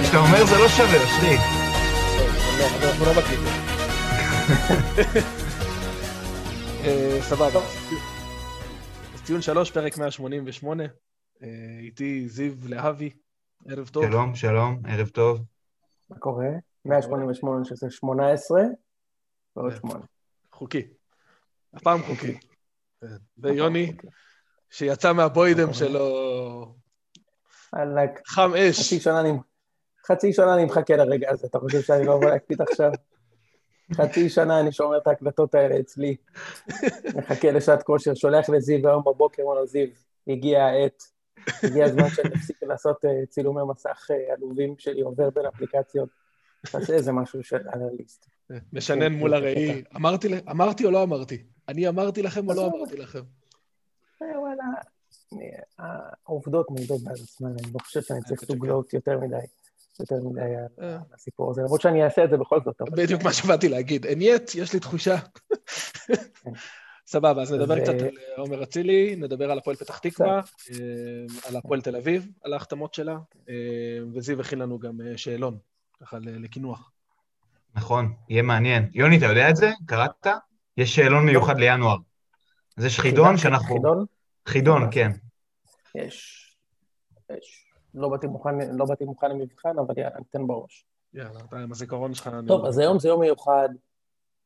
אבל כשאתה אומר זה לא שווה, אשרי. אנחנו לא מקליטים. אה, סבבה. אז ציון שלוש, פרק 188. אה, איתי זיו להבי, ערב טוב. שלום, שלום, ערב טוב. מה קורה? 188 שזה 18 ועוד 8. חוקי. הפעם חוקי. כן. ויוני, שיצא מהבוידם שלו חם אש. חצי שנה. חצי שנה אני מחכה לרגע הזה, אתה חושב שאני לא יכול להקליט עכשיו? חצי שנה אני שומר את ההקלטות האלה אצלי. מחכה לשעת כושר, שולח לזיו היום בבוקר, אומר לו, זיו, הגיע העת, הגיע הזמן שאני אפסיק לעשות אה, צילומי מסך אה, עלובים שלי, עובר בין אפליקציות. תעשה איזה משהו של אנליסט. משנן מול הראי. אמרתי ל- אמרתי או לא אמרתי? אני אמרתי לכם או לא. אמרתי לכם? אה, וואלה, העובדות מעידות בעד עצמן, אני לא חושב שאני צריך gloat יותר מדי, יותר מדי על אה. הסיפור הזה, למרות שאני אעשה את זה בכל זאת. בדיוק מה שבאתי להגיד. אין יט, יש לי תחושה. סבבה, אז נדבר קצת על אה, עומר אצילי, נדבר על הפועל פתח תקווה, אה, על הפועל תל אביב, על ההחתמות שלה, אה, וזיו הכין לנו גם אה, שאלון, ככה לקינוח. נכון, יהיה מעניין. יוני, אתה יודע את זה? קראת? יש שאלון מיוחד לינואר. אז יש חידון שאנחנו... חידון? חידון. כן. יש. יש. לא באתי מוכן, לא באתי מוכן למבחן, אבל יאללה, ניתן בראש. יאללה, אתה עם הזיכרון שלך... טוב. אז היום זה יום מיוחד,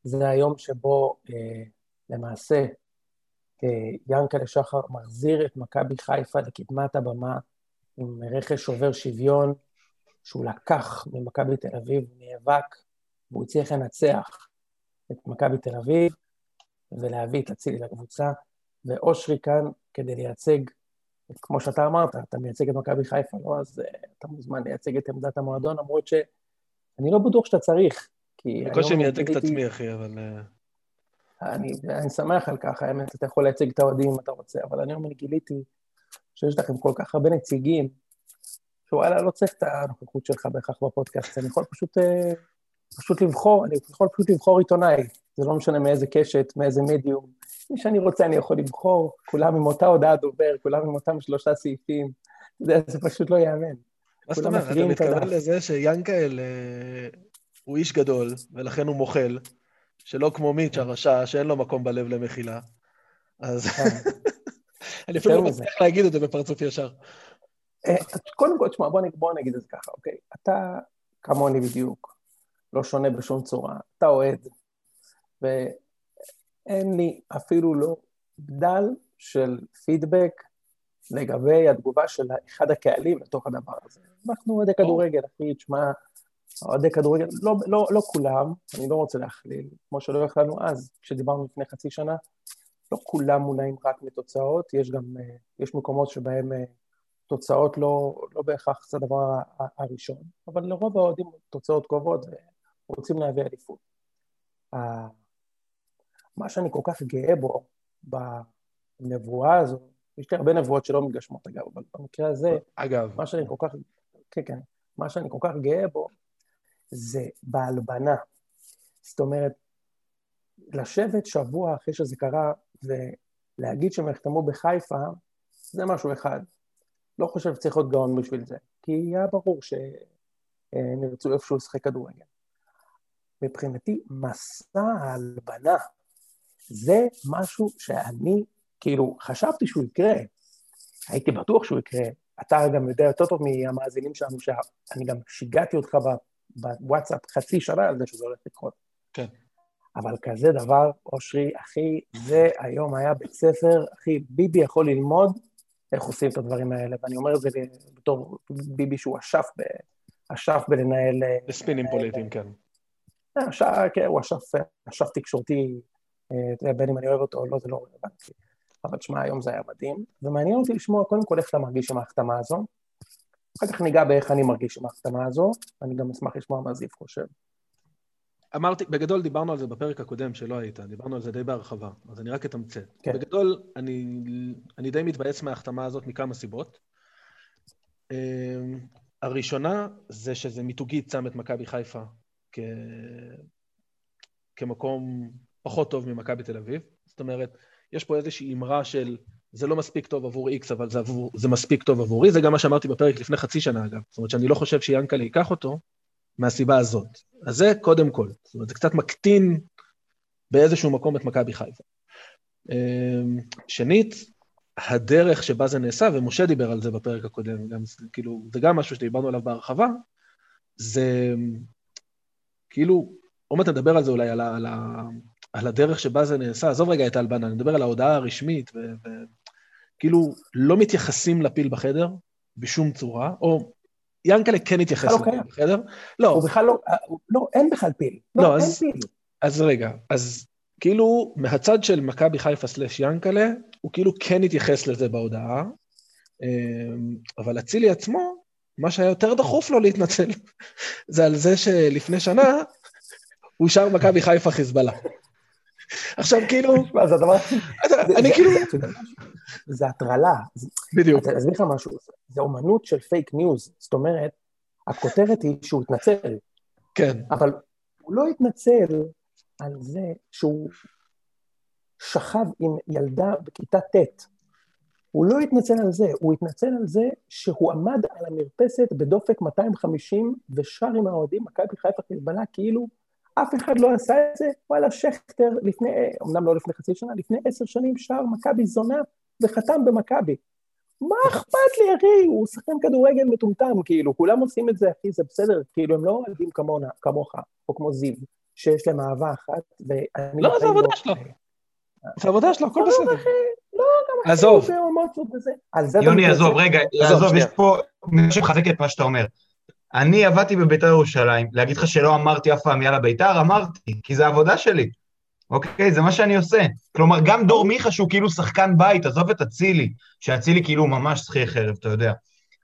זה היום שבו אה, למעשה אה, ינקלה שחר מחזיר את מכבי חיפה לקדמת הבמה עם רכש שובר שוויון שהוא לקח ממכבי תל אביב, נאבק, והוא הצליח לנצח את מכבי תל אביב ולהביא את אצילי לקבוצה, ואושרי כאן כדי לייצג, כמו שאתה אמרת, אתה מייצג את מכבי חיפה, לא? אז אה, אתה מוזמן לייצג את עמדת המועדון, למרות שאני לא בטוח שאתה צריך, כי... בקושי מייצג את עצמי, אחי, אבל... אה, אני, אני שמח על כך, האמת, אתה יכול לייצג את האוהדים אם אתה רוצה, אבל אני אני גיליתי שיש לכם כל כך הרבה נציגים, שוואלה, לא צריך את הנוכחות שלך בהכרח בפודקאסט, אני יכול פשוט, אה, פשוט לבחור, אני יכול פשוט לבחור עיתונאי, זה לא משנה מאיזה קשת, מאיזה מדיום, מי שאני רוצה אני יכול לבחור, כולם עם אותה הודעת דובר, כולם עם אותם שלושה סעיפים, יודע, זה פשוט לא ייאמן. מה זאת אומרת? אתה מתכוון. לזה שיאנקל אה, הוא איש גדול, ולכן הוא מוחל, שלא כמו מיץ' הרשע, שאין לו מקום בלב למחילה. אז כן. אני אפילו לא. מצליח להגיד את זה בפרצוף ישר. אה, קודם כל, תשמע, בוא נגיד את זה ככה, אוקיי? אתה כמוני בדיוק, לא שונה בשום צורה, אתה אוהד, ואין לי אפילו לא בדל של פידבק לגבי התגובה של אחד הקהלים לתוך הדבר הזה. אנחנו אוהדי כדורגל, אחי, תשמע, אוהדי כדורגל, לא, לא, לא כולם, אני לא רוצה להכליל, כמו שלא יכלנו אז, כשדיברנו לפני חצי שנה, לא כולם מונעים רק מתוצאות, יש גם, אה, יש מקומות שבהם אה, תוצאות לא, לא בהכרח זה הדבר הראשון, אבל לרוב האוהדים תוצאות קרובות ורוצים להביא אליפות. מה שאני כל כך גאה בו בנבואה הזו, יש לי הרבה נבואות שלא מתגשמות אגב, אבל במקרה הזה, אגב, מה שאני כל כך, כן, כן, מה שאני כל כך גאה בו זה בהלבנה. זאת אומרת, לשבת שבוע אחרי שזה קרה ולהגיד שהם יחתמו בחיפה, זה משהו אחד. לא חושב שצריך להיות גאון בשביל זה, כי היה ברור שהם ירצו איפשהו לשחק כדורגל. מבחינתי, מסע ההלבנה זה משהו שאני, כאילו, חשבתי שהוא יקרה. הייתי בטוח שהוא יקרה. אתה גם יודע יותר טוב מהמאזינים שלנו, שאני גם שיגעתי אותך בוואטסאפ חצי שנה על זה שזה הולך לקרות. כן. אבל כזה דבר, אושרי, אחי, זה היום היה בית ספר, אחי, ביבי יכול ללמוד איך עושים את הדברים האלה, ואני אומר את זה בתור ביבי שהוא אשף, ב, אשף בלנהל... אה, בספינים פוליטיים, כן. אה, כן, הוא אשף, אשף תקשורתי, אה, בין אם אני אוהב אותו או לא, זה לא רלוונטי. אבל תשמע, היום זה היה מדהים, ומעניין אותי לשמוע קודם כל איך אתה מרגיש עם ההחתמה הזו, אחר כך ניגע באיך אני מרגיש עם ההחתמה הזו, אני גם אשמח לשמוע מה זיו חושב. אמרתי, בגדול דיברנו על זה בפרק הקודם שלא היית, דיברנו על זה די בהרחבה, אז אני רק אתמצת. כן. בגדול, אני, אני די מתבאס מההחתמה הזאת מכמה סיבות. הראשונה זה שזה מיתוגית שם את מכבי חיפה כמקום פחות טוב ממכבי תל אביב. זאת אומרת, יש פה איזושהי אמרה של זה לא מספיק טוב עבור איקס, אבל זה, עבור, זה מספיק טוב עבורי, זה גם מה שאמרתי בפרק לפני חצי שנה, אגב. זאת אומרת שאני לא חושב שיאנקלה ייקח אותו מהסיבה הזאת. אז זה קודם כל. זאת אומרת, זה קצת מקטין באיזשהו מקום את מכבי חיפה. אמ, שנית, הדרך שבה זה נעשה, ומשה דיבר על זה בפרק הקודם, גם, כאילו, זה גם משהו שדיברנו עליו בהרחבה, זה כאילו, עוד מעט נדבר על זה אולי, על, ה, על, ה, על הדרך שבה זה נעשה, עזוב רגע את ההלבנה, אני מדבר על ההודעה הרשמית, וכאילו, לא מתייחסים לפיל בחדר בשום צורה, או ינקלה כן התייחס לא לפיל בחדר. לא. הוא בכלל לא, לא, אין בכלל פיל. לא, לא אין אז, פיל. אז רגע, אז כאילו, מהצד של מכבי חיפה סלאש ינקלה, הוא כאילו כן התייחס לזה בהודעה, אמ, אבל אצילי עצמו, מה שהיה יותר דחוף לו להתנצל, זה על זה שלפני שנה הוא שר מכבי חיפה חיזבאללה. עכשיו כאילו... זה הדבר... אני כאילו... זה הטרלה. בדיוק. אני אסביר לך משהו, זה אומנות של פייק ניוז, זאת אומרת, הכותרת היא שהוא התנצל. כן. אבל הוא לא התנצל על זה שהוא שכב עם ילדה בכיתה ט'. הוא לא התנצל על זה, הוא התנצל על זה שהוא עמד על המרפסת בדופק 250 ושר עם האוהדים מכבי חיפה חיזבאללה כאילו אף אחד לא עשה את זה, וואלה שכטר לפני, אמנם לא לפני חצי שנה, לפני עשר שנים שר מכבי זונה וחתם במכבי. מה אכפת לי, אחי? הוא שחקן כדורגל מטומטם, כאילו, כולם עושים את זה, אחי, זה בסדר, כאילו, הם לא אוהדים כמוך, או כמו זיו, שיש להם אהבה אחת, ואני... לא, זה עבודה שלו. זה עבודה שלו, הכל לא, בסדר. לא, גם עזוב. יוני, עזוב, רגע, עזוב, יש פה מישהו שמחזק את מה שאתה אומר. אני עבדתי בביתר ירושלים, להגיד לך שלא אמרתי אף פעם יאללה ביתר, אמרתי, כי זה העבודה שלי. אוקיי? זה מה שאני עושה. כלומר, גם דור מיכה שהוא כאילו שחקן בית, עזוב את אצילי, שאצילי כאילו ממש שכיר חרב, אתה יודע.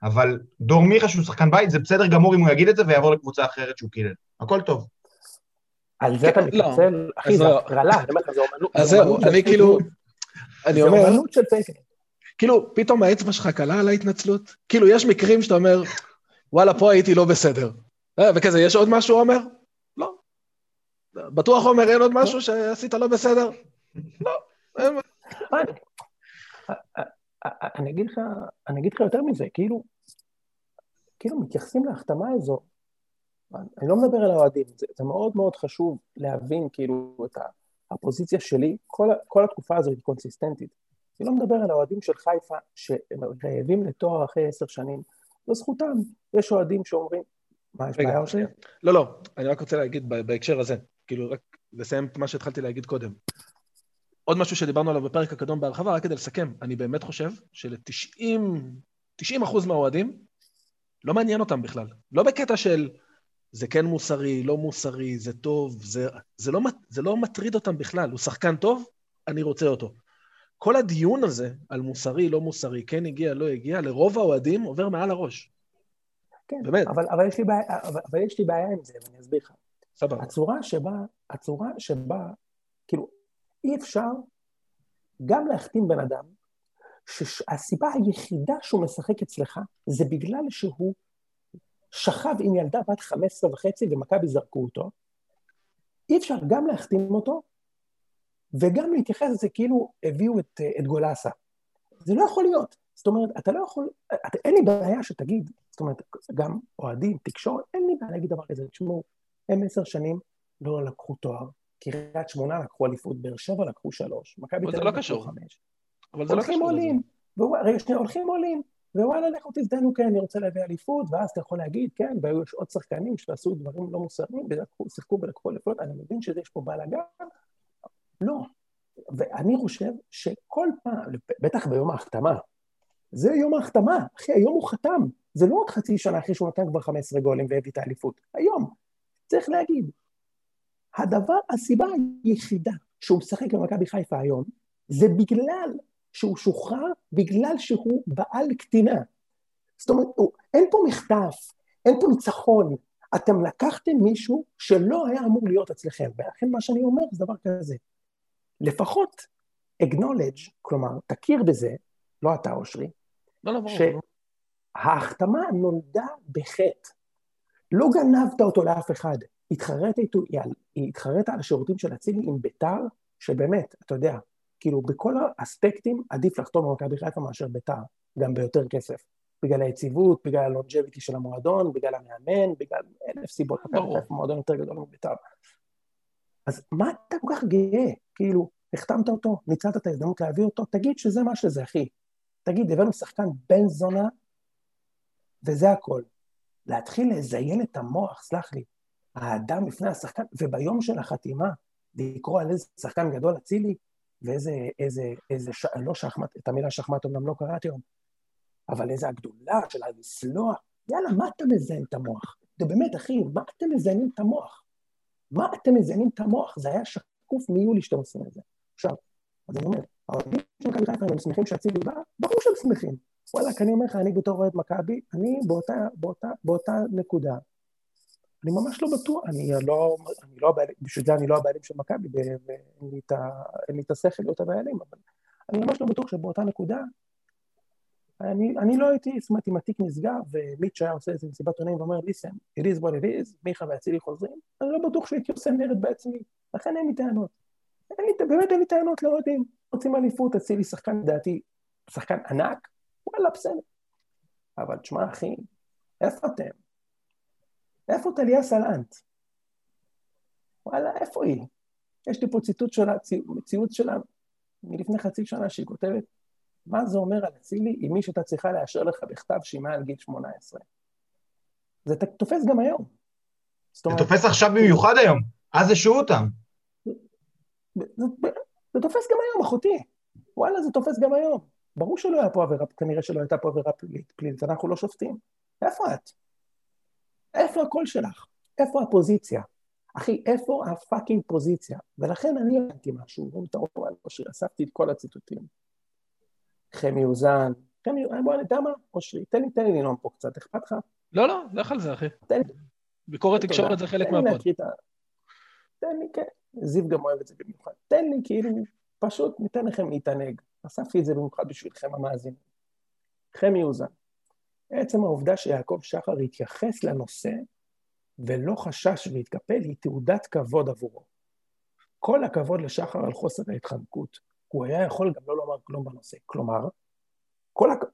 אבל דור מיכה שהוא שחקן בית, זה בסדר גמור אם הוא יגיד את זה ויעבור לקבוצה אחרת שהוא קילל. הכל טוב. על זה אתה לא. מתנצל? אחי, זה לא. הטרלה, אני אומר לך, זה אומנות. אז זה זהו, אני כאילו, אני זה אומר, אומנות של פייק ניוז. כאילו, פתאום האצבע שלך קלה על ההתנצלות? כאילו, יש מקרים שאתה אומר, וואלה, פה הייתי לא בסדר. אה, וכזה, יש עוד משהו, עומר? לא. בטוח, עומר, אין עוד משהו שעשית לא בסדר? לא. אני אגיד לך, אני אגיד לך יותר מזה, כאילו, כאילו מתייחסים להחתמה הזו, אני לא מדבר על האוהדים, זה, זה מאוד מאוד חשוב להבין כאילו את ה- הפוזיציה שלי, כל, כל התקופה הזו היא קונסיסטנטית. אני לא מדבר על האוהדים של חיפה שהם רעבים לתואר אחרי עשר שנים, זו זכותם. יש אוהדים שאומרים, מה, יש בעיה שלי? לא, לא, אני רק רוצה להגיד בהקשר הזה, כאילו, רק לסיים את מה שהתחלתי להגיד קודם. עוד משהו שדיברנו עליו בפרק הקודם בהרחבה, רק כדי לסכם, אני באמת חושב של-90 90 אחוז מהאוהדים, לא מעניין אותם בכלל. לא בקטע של זה כן מוסרי, לא מוסרי, זה טוב, זה, זה, לא, זה לא מטריד אותם בכלל. הוא שחקן טוב, אני רוצה אותו. כל הדיון הזה על מוסרי, לא מוסרי, כן הגיע, לא הגיע, לרוב האוהדים עובר מעל הראש. כן, באמת. אבל, אבל, יש לי בעיה, אבל, אבל יש לי בעיה עם זה, ואני אסביר לך. סבבה. הצורה שבה, הצורה שבה, כאילו, אי אפשר גם להחתים בן אדם, שהסיבה היחידה שהוא משחק אצלך, זה בגלל שהוא שכב עם ילדה בת 15 וחצי ומכבי זרקו אותו, אי אפשר גם להחתים אותו, וגם להתייחס לזה כאילו הביאו את, את גולסה. זה לא יכול להיות. זאת אומרת, אתה לא יכול, אתה, אין לי בעיה שתגיד, זאת אומרת, גם אוהדים, תקשורת, אין לי בעיה להגיד דבר כזה, תשמעו, הם עשר שנים לא לקחו תואר, קריית שמונה לקחו אליפות, באר שבע לקחו שלוש, מכבי תל לא אביב לקחו קשור. חמש. אבל זה לא הולכים קשור לזה. עולים, רגע, שנייה, הולכים עולים, ווואלה, לכו תזדיינו, כן, אני רוצה להביא אליפות, ואז אתה יכול להגיד, כן, והיו עוד שחקנים שעשו דברים לא מוסריים, ולקחו- שיחקו ולקחו אליפות, אני מבין שיש פה בלאגן, לא. ואני חושב שכל פעם, בטח ביום ההחתמה, זה יום ההחתמה, אחי, היום הוא חתם, זה לא עוד חצי שנה אחרי שהוא נתן כבר 15 גולים והביא את האליפות, היום, צריך להגיד, הדבר, הסיבה היחידה שהוא משחק במכבי חיפה היום, זה בגלל שהוא שוחרר, בגלל שהוא בעל קטינה. זאת אומרת, אין פה מחטף, אין פה ניצחון. אתם לקחתם מישהו שלא היה אמור להיות אצלכם, ולכן מה שאני אומר זה דבר כזה. לפחות acknowledge, כלומר, תכיר בזה, לא אתה אושרי, לא, לא. שההחתמה נולדה בחטא. לא גנבת אותו לאף אחד, התחרט איתו, התחרט על השירותים של אצילי עם ביתר, שבאמת, אתה יודע, כאילו, בכל האספקטים עדיף לחתום במכבי חיפה מאשר ביתר, גם ביותר כסף. בגלל היציבות, בגלל הלונג'ביטי של המועדון, בגלל המאמן, בגלל אלף סיבות. מכבי חיפה מועדון יותר גדול מביתר. אז מה אתה כל כך גאה? כאילו, החתמת אותו, ניצלת את ההזדמנות להביא אותו, תגיד שזה מה שזה, אחי. תגיד, הבאנו שחקן בן זונה, וזה הכל. להתחיל לזיין את המוח, סלח לי, האדם לפני השחקן, וביום של החתימה, לקרוא על איזה שחקן גדול אצילי, ואיזה, איזה, איזה, ש... לא שחמט, את המילה שחמט אומנם לא קראתי היום, אבל איזה הגדולה של הלסלוח, יאללה, מה אתה מזיין את המוח? זה באמת, אחי, מה אתם מזיינים את המוח? מה אתם מזיינים את המוח? זה היה שקוף מיולי שאתם עושים את זה. עכשיו, אז אני אומר, האוהדים של מכבי חיפה, הם שמחים שאצילי בא? ברור שהם שמחים. וואלכ, אני אומר לך, אני בתור אוהד מכבי, אני באותה, באותה, באותה נקודה. אני ממש לא בטוח, אני לא, אני לא הבעלים, בשביל זה אני לא הבעלים של מכבי, ואין לי את השכל להיות הבעלים, אבל אני ממש לא בטוח שבאותה נקודה, אני, אני לא הייתי, זאת אומרת, אם התיק נסגר, ומיץ' היה עושה איזה מסיבת עונאים ואומר, listen, it is what it is, מיכה ואצילי חוזרים, אני לא בטוח שהייתי עושה מרד בעצמי, לכן אין לי טענות. אין לי, באמת אין לי טענות לאוהדים. רוצים אליפות, אצילי שחקן, לדעתי, שחקן ענק, וואלה, בסדר. אבל תשמע, אחי, איפה אתם? איפה טליה סלנט? וואלה, איפה היא? יש לי פה ציטוט שלה, ציוץ שלה מלפני חצי שנה שהיא כותבת, מה זה אומר על אצילי עם מי שאתה צריכה לאשר לך בכתב שהיא מעל גיל 18? זה תופס גם היום. זה תופס עכשיו במיוחד היום, אז השעו אותם. זה תופס גם היום, אחותי. וואלה, זה תופס גם היום. ברור שלא היה פה עבירה, כנראה שלא הייתה פה עבירה פלילית, פלילית, אנחנו לא שופטים. איפה את? איפה הקול שלך? איפה הפוזיציה? אחי, איפה הפאקינג פוזיציה? ולכן אני הבנתי משהו, אתה רואה, אושרי, אספתי את כל הציטוטים. חמי אוזן, חמי, בוא, אני יודע מה, אושרי, תן לי, תן לי לנאום פה קצת, אכפת לך? לא, לא, לך על זה, אחי. תן לי. ביקורת תקשורת זה חלק מהפוד. תן לי, כן. זיו גם אוהב את זה במיוחד. תן לי, כאילו, פשוט ניתן לכם להתענג. אספתי את זה במיוחד בשבילכם המאזינים. חמי אוזן. עצם העובדה שיעקב שחר התייחס לנושא ולא חשש והתקפל היא תעודת כבוד עבורו. כל הכבוד לשחר על חוסר ההתחמקות. הוא היה יכול גם לא לומר כלום בנושא. כלומר, כל, הכ...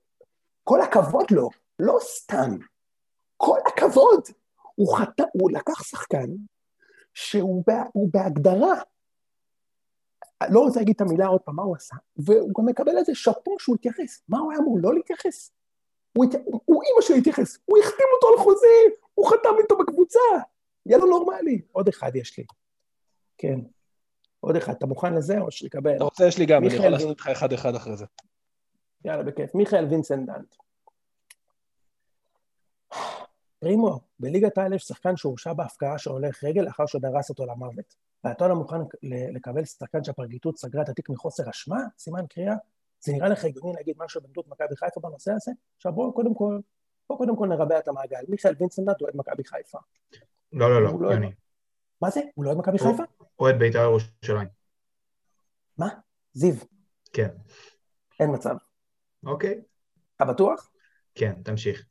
כל הכבוד לו, לא סתם. כל הכבוד. הוא, חת... הוא לקח שחקן שהוא בה... בהגדרה לא רוצה להגיד את המילה עוד פעם, מה הוא עשה, והוא גם מקבל איזה שאפו שהוא התייחס. מה הוא היה אמור לא להתייחס? הוא, אימא שלו התייחס, הוא החתים אותו על חוזה, הוא חתם איתו בקבוצה. יאללה נורמלי. עוד אחד יש לי. כן. עוד אחד. אתה מוכן לזה או שיקבל? אתה רוצה, יש לי גם, אני יכול לעשות איתך אחד-אחד אחרי זה. יאללה, בכיף. מיכאל וינסנדנט. פרימו, בליגת יש שחקן שהורשע בהפקעה שהולך רגל לאחר שדרס אותו למוות. ואתה לא מוכן לקבל שחקן שהפרקליטות סגרה את התיק מחוסר אשמה? סימן קריאה? זה נראה לך הגיוני להגיד משהו בנדות מכבי חיפה בנושא הזה? עכשיו בואו קודם כל, בואו קודם כל נרבע את המעגל. מיכאל וינסנדט אוהד מכבי חיפה. לא, לא, לא, לא יוני. מה זה? הוא לא אוהד מכבי חיפה? אוהד בית"ר ירושלים. מה? זיו. כן. אין מצב. אוקיי. אתה בטוח? כן, תמשיך.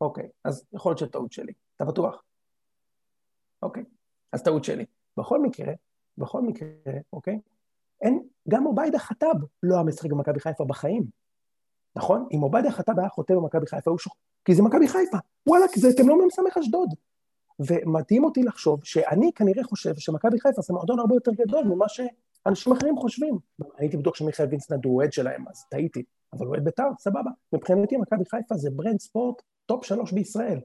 אוקיי, אז יכול להיות שטעות שלי. אתה בטוח? אוקיי, אז טעות שלי. בכל מקרה, בכל מקרה, אוקיי? אין, גם עוביידה חטאב לא היה משחק במכבי חיפה בחיים, נכון? אם עוביידה חטאב היה חוטא במכבי חיפה, הוא שוח... כי זה מכבי חיפה. וואלה, זה, אתם לא מ"ס אשדוד. ומדהים אותי לחשוב שאני כנראה חושב שמכבי חיפה זה מועדון הרבה יותר גדול ממה שאנשים אחרים חושבים. הייתי בטוח שמיכאל וינסנד הוא אוהד שלהם, אז טעיתי. אבל הוא אוהד בית"ר, סבבה. מבחינתי מכבי חיפה זה brand ספורט top שלוש בישראל.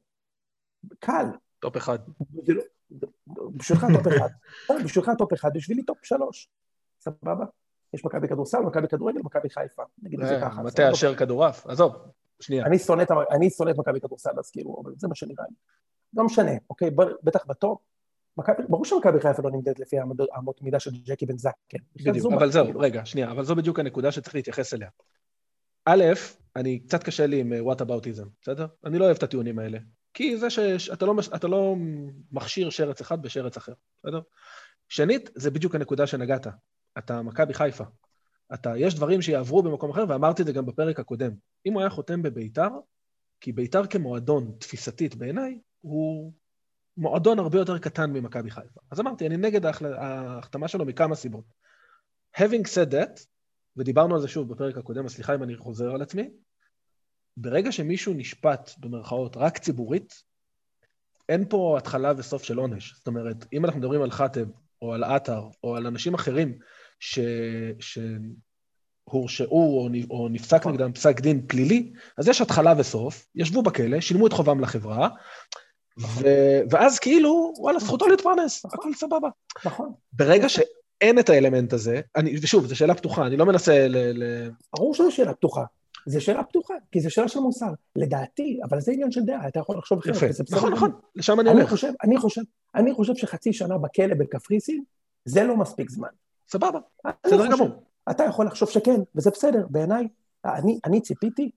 קל. top אחד. לא, בשבילך top אחד. בשבילך top אחד, בשבילי top שלוש. סבבה? יש מכבי כדורסל, מכבי כדורגל, מכבי חיפה. נגיד את זה ככה. מטה אשר כדורעף, עזוב, שנייה. אני שונא את מכבי כדורסל, אז כאילו, אבל זה מה שנראה לי. לא משנה, אוקיי? בטח בטופ. ברור שמכבי חיפה לא נמדדת לפי אמות מידה של ג'קי בן זק, כן. בדיוק, אבל זהו, כאילו. רגע, שנייה, אבל זו בדיוק הנקודה שצריך להתייחס אליה. א', אני, קצת קשה לי עם what aboutism, בסדר? אני לא אוהב את הטיעונים האלה. כי זה שאתה לא, לא מכשיר שרץ אחד בשרץ אחר, בסדר? שנית, זה בדיוק הנקודה שנגעת. אתה מכבי חיפה. אתה, יש דברים שיעברו במקום אחר, ואמרתי את זה גם בפרק הקודם. אם הוא היה חותם בביתר, כי ביתר כמועדון, תפיסתית בעיניי, הוא מועדון הרבה יותר קטן ממכבי חיפה. אז אמרתי, אני נגד ההחתמה שלו מכמה סיבות. Having said that, ודיברנו על זה שוב בפרק הקודם, אז סליחה אם אני חוזר על עצמי, ברגע שמישהו נשפט, במרכאות, רק ציבורית, אין פה התחלה וסוף של עונש. זאת אומרת, אם אנחנו מדברים על חאטב, או על עטר, או על אנשים אחרים ש... שהורשעו או, או נפסק נגדם פסק דין פלילי, אז יש התחלה וסוף, ישבו בכלא, שילמו את חובם לחברה, ו... ואז כאילו, וואלה, זכותו להתפרנס, הכל סבבה. נכון. ברגע שאין את האלמנט הזה, אני, ושוב, זו שאלה פתוחה, אני לא מנסה ל... ל... ברור שזו שאלה פתוחה. זו שאלה פתוחה, כי זו שאלה של מוסר. לדעתי, אבל זה עניין של דעה, אתה יכול לחשוב אחרת. יפה, נכון, נכון, לשם אני הולך. חושב, אני חושב, אני חושב שחצי שנה בכלא בקפריסין, זה לא מספיק זמן. סבבה, בסדר גמור. אתה יכול לחשוב שכן, וזה בסדר, בעיניי. אני, אני ציפיתי,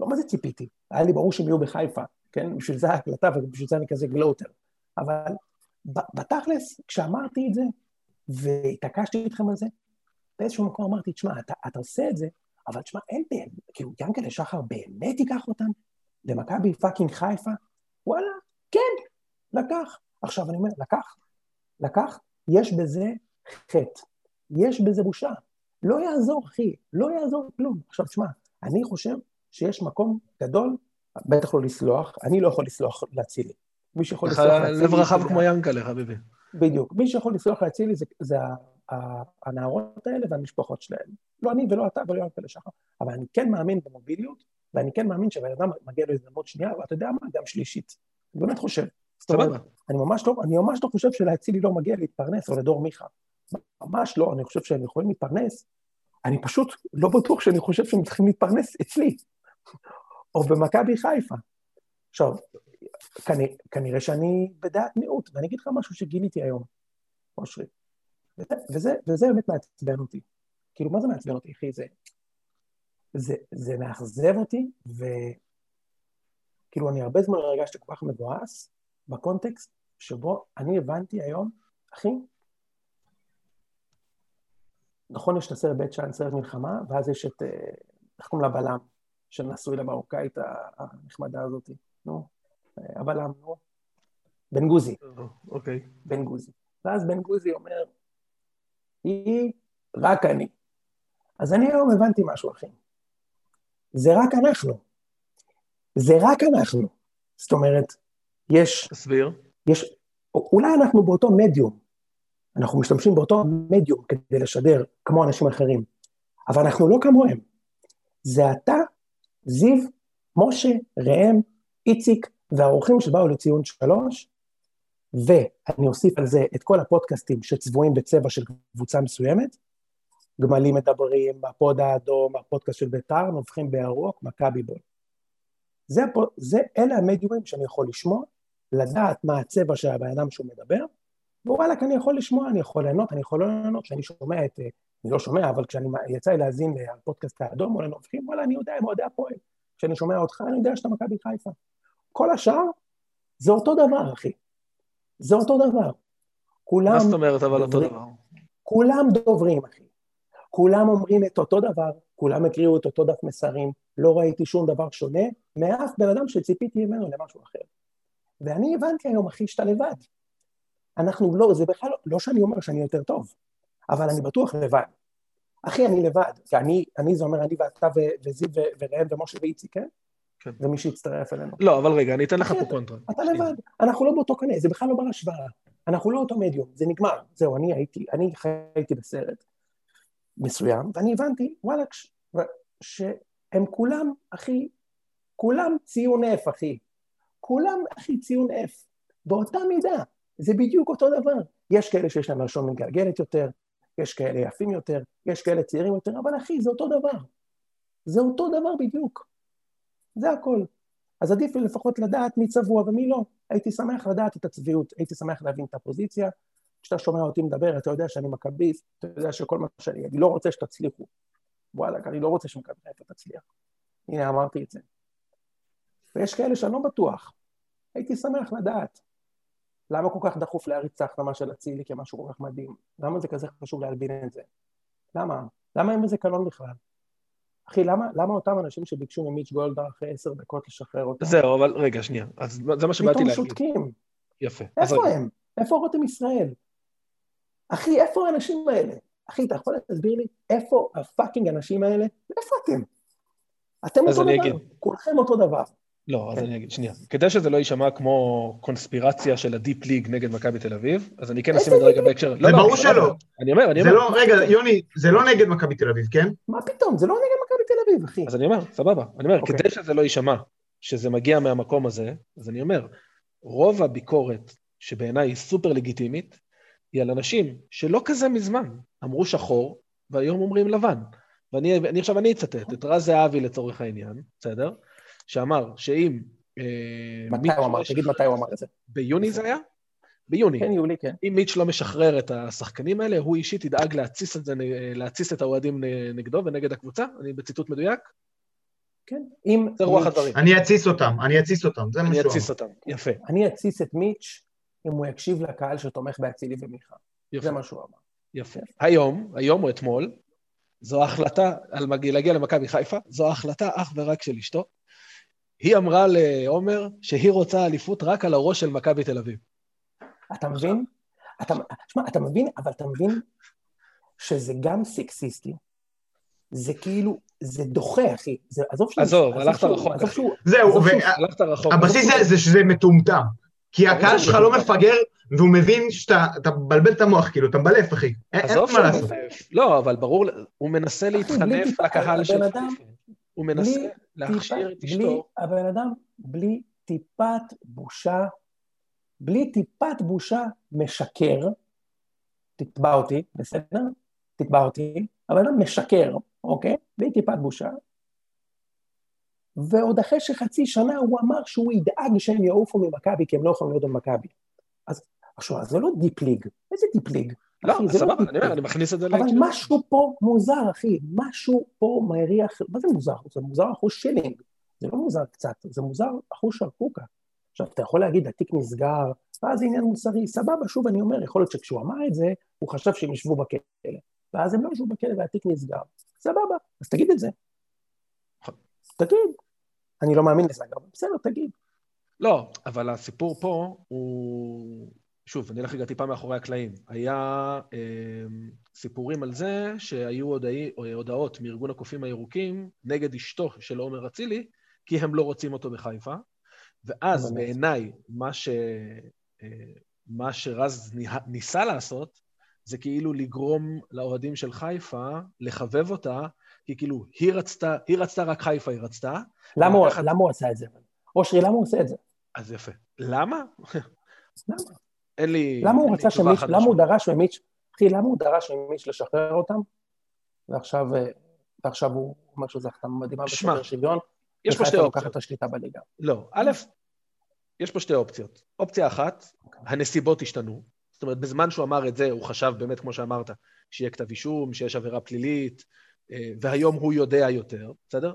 לא מה זה ציפיתי, היה לי ברור שהם יהיו בחיפה, כן? בשביל זה ההקלטה ובשביל זה אני כזה גלוטר. אבל בתכלס, כשאמרתי את זה, והתעקשתי איתכם על זה, באיזשהו מקום אמרתי, תשמע, אתה, אתה עושה את זה, אבל תשמע, אין באמת, כאילו, ינקלה שחר באמת ייקח אותם למכבי פאקינג חיפה? וואלה, כן, לקח. עכשיו אני אומר, לקח, לקח, יש בזה חטא, יש בזה בושה. לא יעזור, אחי, לא יעזור כלום. עכשיו, תשמע, אני חושב שיש מקום גדול, בטח לא לסלוח, אני לא יכול לסלוח לאצילי. מי שיכול לסלוח לאצילי... לב רחב כמו ינקלה, חביבי. בדיוק. מי שיכול לסלוח לאצילי זה, זה הנערות האלה והמשפחות שלהם. לא אני ולא אתה ולא ינקלה שחר. אבל אני כן מאמין במוביליות, ואני כן מאמין שבן אדם מגיע לו הזדמנות שנייה, ואתה יודע מה? גם שלישית. אני באמת חושב. סבבה. אני ממש לא, אני ממש לא חושב שלאצילי לא מגיע להתפרנס, או לדור מיכה. ממש לא, אני חושב שהם יכולים להתפרנס. אני פשוט לא בטוח שאני חושב שהם צריכים להתפרנס אצלי, או במכבי חיפה. עכשיו, כנראה, כנראה שאני בדעת מיעוט, ואני אגיד לך משהו שגיליתי היום, אושרי. וזה, וזה באמת מעצבן אותי. כאילו, מה זה מעצבן אותי, אחי? זה, זה, זה מאכזב אותי, וכאילו, אני הרבה זמן הרגשתי כל כך מבואס בקונטקסט שבו אני הבנתי היום, אחי, נכון, יש את הסרט בית שאן, סרט מלחמה, ואז יש את, אה, איך קוראים לה בלם, שנשוי למרוקאית הנחמדה הזאת, נו, אה, הבלם, נו, בן גוזי. אוקיי. בן גוזי. ואז בן גוזי אומר, היא רק אני. אז אני היום הבנתי משהו, אחי. זה רק אנחנו. זה רק אנחנו. זאת אומרת, יש... תסביר. יש... אולי אנחנו באותו מדיום. אנחנו משתמשים באותו מדיום כדי לשדר כמו אנשים אחרים, אבל אנחנו לא כמוהם. זה אתה, זיו, משה, ראם, איציק והאורחים שבאו לציון שלוש, ואני אוסיף על זה את כל הפודקאסטים שצבועים בצבע של קבוצה מסוימת, גמלים מדברים, הפוד האדום, הפודקאסט של בית"ר, נובחים בירוק, מכבי בול. זה, זה, אלה המדיומים שאני יכול לשמוע, לדעת מה הצבע של הבן אדם שהוא מדבר, ווואלכ, אני יכול לשמוע, אני יכול ליהנות, אני יכול לא ליהנות, כשאני שומע את, אני לא שומע, אבל כשאני יצא לי להאזין לפודקאסט האדום או לנובחים, וואלה, אני יודע, הם אוהדי הפועל. כשאני שומע אותך, אני יודע שאתה מכבי חיפה. כל השאר, זה אותו דבר, אחי. זה אותו דבר. כולם... מה זאת אומרת אבל אותו דבר? כולם דוברים, אחי. כולם אומרים את אותו דבר, כולם הקריאו את אותו דף מסרים, לא ראיתי שום דבר שונה מאף בן אדם שציפיתי ממנו למשהו אחר. ואני הבנתי היום, אחי, שאתה לבד. אנחנו לא, זה בכלל לא, לא שאני אומר שאני יותר טוב, אבל אני בטוח לבד. אחי, אני לבד, כי אני, אני זה אומר אני ואתה וזיו וראם ומשה ואיציק, כן? כן. ומי שיצטרף אלינו. לא, אבל רגע, אני אתן לך פה קונטרה. אתה לבד, אנחנו לא באותו קנה, זה בכלל לא בר השוואה. אנחנו לא אותו מדיום, זה נגמר. זהו, אני הייתי, אני חייתי בסרט מסוים, ואני הבנתי, וואלה, שהם כולם, אחי, כולם ציון F, אחי. כולם, אחי, ציון F. באותה מידה. זה בדיוק אותו דבר. יש כאלה שיש להם לשון מגלגלת יותר, יש כאלה יפים יותר, יש כאלה צעירים יותר, אבל אחי, זה אותו דבר. זה אותו דבר בדיוק. זה הכל. אז עדיף לי לפחות לדעת מי צבוע ומי לא. הייתי שמח לדעת את הצביעות, הייתי שמח להבין את הפוזיציה. כשאתה שומע אותי מדבר, אתה יודע שאני מכביסט, אתה יודע שכל מה שאני, אני לא רוצה שתצליחו. וואלה, אני לא רוצה שמכבי חיפה תצליח. הנה, אמרתי את זה. ויש כאלה שאני לא בטוח. הייתי שמח לדעת. למה כל כך דחוף להריץ את ההחתמה של אצילי כמשהו כל כך מדהים? למה זה כזה חשוב להלבין את זה? למה? למה אין בזה קלון בכלל? אחי, למה, למה אותם אנשים שביקשו ממיץ' גולדהר אחרי עשר דקות לשחרר אותם? זהו, אבל רגע, שנייה. אז זה מה שבאתי להגיד. פתאום שותקים. יפה. איפה הם? איפה רותם ישראל? אחי, איפה האנשים האלה? אחי, אתה יכול להסביר לי איפה ה fucking אנשים האלה? איפה אתם? אתם אותו דבר. כולכם אותו דבר. לא, אז כן. אני אגיד, שנייה. כדי שזה לא יישמע כמו קונספירציה של ה deep league נגד מכבי תל אביב, אז אני כן אשים את זה רגע בהקשר... זה לא, ברור שלא. אני אומר, אני אומר. זה לא, רגע, יוני, זה לא נגד מכבי תל אביב, כן? מה פתאום, זה לא נגד מכבי תל אביב, אחי. אז אני אומר, סבבה. אני אומר, אוקיי. כדי שזה לא יישמע, שזה מגיע מהמקום הזה, אז אני אומר, רוב הביקורת, שבעיניי היא סופר לגיטימית, היא על אנשים שלא כזה מזמן אמרו שחור, והיום אומרים לבן. ואני אני, עכשיו אני אצטט את רז זהבי לצורך העניין, בסדר? שאמר שאם... אה, מתי הוא אמר? תגיד מתי הוא אמר את זה. ביוני זה היה? ביוני. כן, יולי, כן. אם מיץ' לא משחרר את השחקנים האלה, הוא אישית ידאג להתסיס את זה, להתסיס את האוהדים נגדו ונגד הקבוצה, אני בציטוט מדויק. כן, אם... זה רוח הדברים. אני אתסיס אותם, אני אתסיס אותם, זה מה שהוא אני אתסיס אותם, יפה. אני אתסיס את מיץ' אם הוא יקשיב לקהל שתומך באצילי ומיכה. זה מה שהוא אמר. יפה. היום, היום או אתמול, זו החלטה על להגיע למכבי חיפה, זו החלטה אך ורק של אשתו. היא אמרה לעומר שהיא רוצה אליפות רק על הראש של מכבי תל אביב. אתה מבין? אתה, שמע, אתה מבין, אבל אתה מבין שזה גם סקסיסטי, זה כאילו, זה דוחה, אחי. זה, עזוב שהוא... עזוב, הלכת רחוק, אחי. זהו, הלכת רחוק. הבסיס זה שזה מטומטם. כי הקהל שלך לא מפגר, והוא מבין שאתה מבלבל את המוח, כאילו, אתה מבלף, אחי. אין מה לעשות. לא, אבל ברור, הוא מנסה להתחנף לקהל של חיפה. הוא מנסה להכשיר את אשתו. הבן אדם, בלי טיפת בושה, בלי טיפת בושה, משקר, תתבע אותי, בסדר? תתבע אותי, הבן אדם משקר, אוקיי? בלי טיפת בושה. ועוד אחרי שחצי שנה הוא אמר שהוא ידאג שהם יעופו ממכבי, כי הם לא יכולים להיות במכבי. אז עכשיו, זה לא deep league. איזה deep league? לא, אחי, סבבה, לא אני אומר, אני מכניס את זה. אבל משהו פה מוזר, אחי. משהו פה מריח... מה זה מוזר? זה מוזר אחושילינג. זה לא מוזר קצת, זה מוזר אחושרקוקה. עכשיו, אתה יכול להגיד, התיק נסגר, אה, זה עניין מוסרי, סבבה, שוב אני אומר, יכול להיות שכשהוא אמר את זה, הוא חשב שהם ישבו בכלא. ואז הם לא ישבו בכלא והתיק נסגר. סבבה, אז תגיד את זה. תגיד. אני לא מאמין לזה, אבל בסדר, תגיד. לא, אבל הסיפור פה הוא... שוב, אני אלך רגע טיפה מאחורי הקלעים. היה אה, סיפורים על זה שהיו הודעי, הודעות מארגון הקופים הירוקים נגד אשתו של עומר אצילי, כי הם לא רוצים אותו בחיפה. ואז בעיניי, מה, ש, אה, מה שרז ניסה לעשות, זה כאילו לגרום לאוהדים של חיפה לחבב אותה, כי כאילו היא רצתה, היא רצתה רק חיפה, היא רצתה. למה, הוא, למה הוא עשה את זה? אושרי, למה הוא עושה את זה? אז יפה. למה? למה? אין לי... למה הוא רצה שמיץ', למה הוא דרש ממיץ', אחי, למה הוא דרש ממיץ' לשחרר אותם, ועכשיו, אה, ועכשיו הוא אומר שזו החתמה מדהימה בשובר שוויון, יש פה שתי אופציות. לקחת את השליטה בליגה. לא, א', יש פה שתי אופציות. אופציה אחת, הנסיבות השתנו. זאת אומרת, בזמן שהוא אמר את זה, הוא חשב באמת, כמו שאמרת, שיהיה כתב אישום, שיש עבירה פלילית, אה, והיום הוא יודע יותר, בסדר?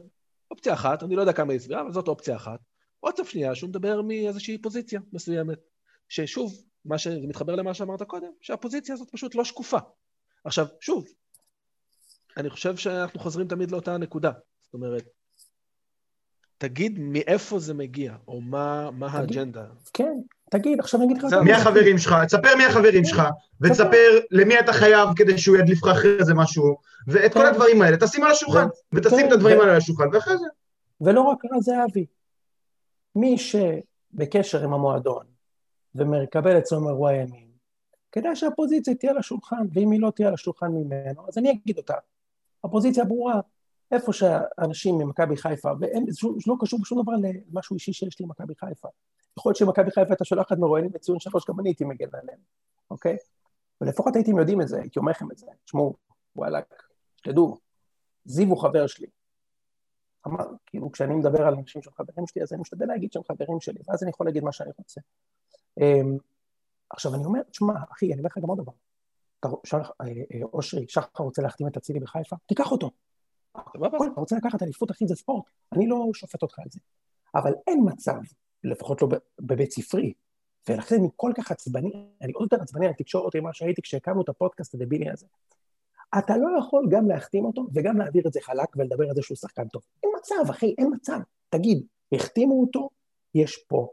אופציה אחת, אני לא יודע כמה היא סבירה, אבל זאת אופציה אחת. אופציה שנייה, שהוא מדבר מאיזושהי פוזיציה מסוימת. ששוב, מה שמתחבר למה שאמרת קודם, שהפוזיציה הזאת פשוט לא שקופה. עכשיו, שוב, אני חושב שאנחנו חוזרים תמיד לאותה הנקודה. זאת אומרת, תגיד מאיפה זה מגיע, או מה, מה האג'נדה. כן, תגיד, עכשיו אני אגיד לך... מי החברים שלך, תספר מי החברים שלך, ותספר למי אתה חייב כדי שהוא ידליף לך אחרי זה משהו, ואת כל כן. הדברים האלה, תשים על השולחן, ותשים את כן, הדברים האלה על השולחן, ואחרי זה. ולא רק רז זהבי, מי שבקשר עם המועדון, ומקבל אצלנו אירוע ימין, כדאי שהפוזיציה תהיה על השולחן, ואם היא לא תהיה על השולחן ממנו, אז אני אגיד אותה. הפוזיציה ברורה, איפה שאנשים ממכבי חיפה, וזה לא קשור בשום דבר למשהו אישי שיש לי עם מכבי חיפה. יכול להיות שמכבי חיפה הייתה שולחת מרואיינים לציון שלוש, גם אני הייתי מגן עליהם, אוקיי? ולפחות הייתם יודעים את זה, הייתי אומר לכם את זה. תשמעו, וואלה, שתדעו, זיו הוא חבר שלי. אמר, כאילו, כשאני מדבר על אנשים שהם חברים שלי, אז אני משתדל להגיד שהם חברים שלי, ואז אני יכול להגיד מה שאני רוצה. אמ, עכשיו, אני אומר, תשמע, אחי, אני אומר לך גם עוד דבר. אה, אה, אושרי, שחר רוצה להחתים את אצילי בחיפה, תיקח אותו. אתה רוצה לקחת אליפות, אחי, זה ספורט. אני לא שופט אותך על זה. אבל אין מצב, לפחות לא בבית ספרי, ולכן אני כל כך עצבני, אני עוד יותר עצבני על תקשורת ממה שהייתי כשהקמנו את הפודקאסט הדבילי הזה. אתה לא יכול גם להחתים אותו וגם להעביר את זה חלק ולדבר על זה שהוא שחקן טוב. אין מצב, אחי, אין מצב. תגיד, החתימו אותו, יש פה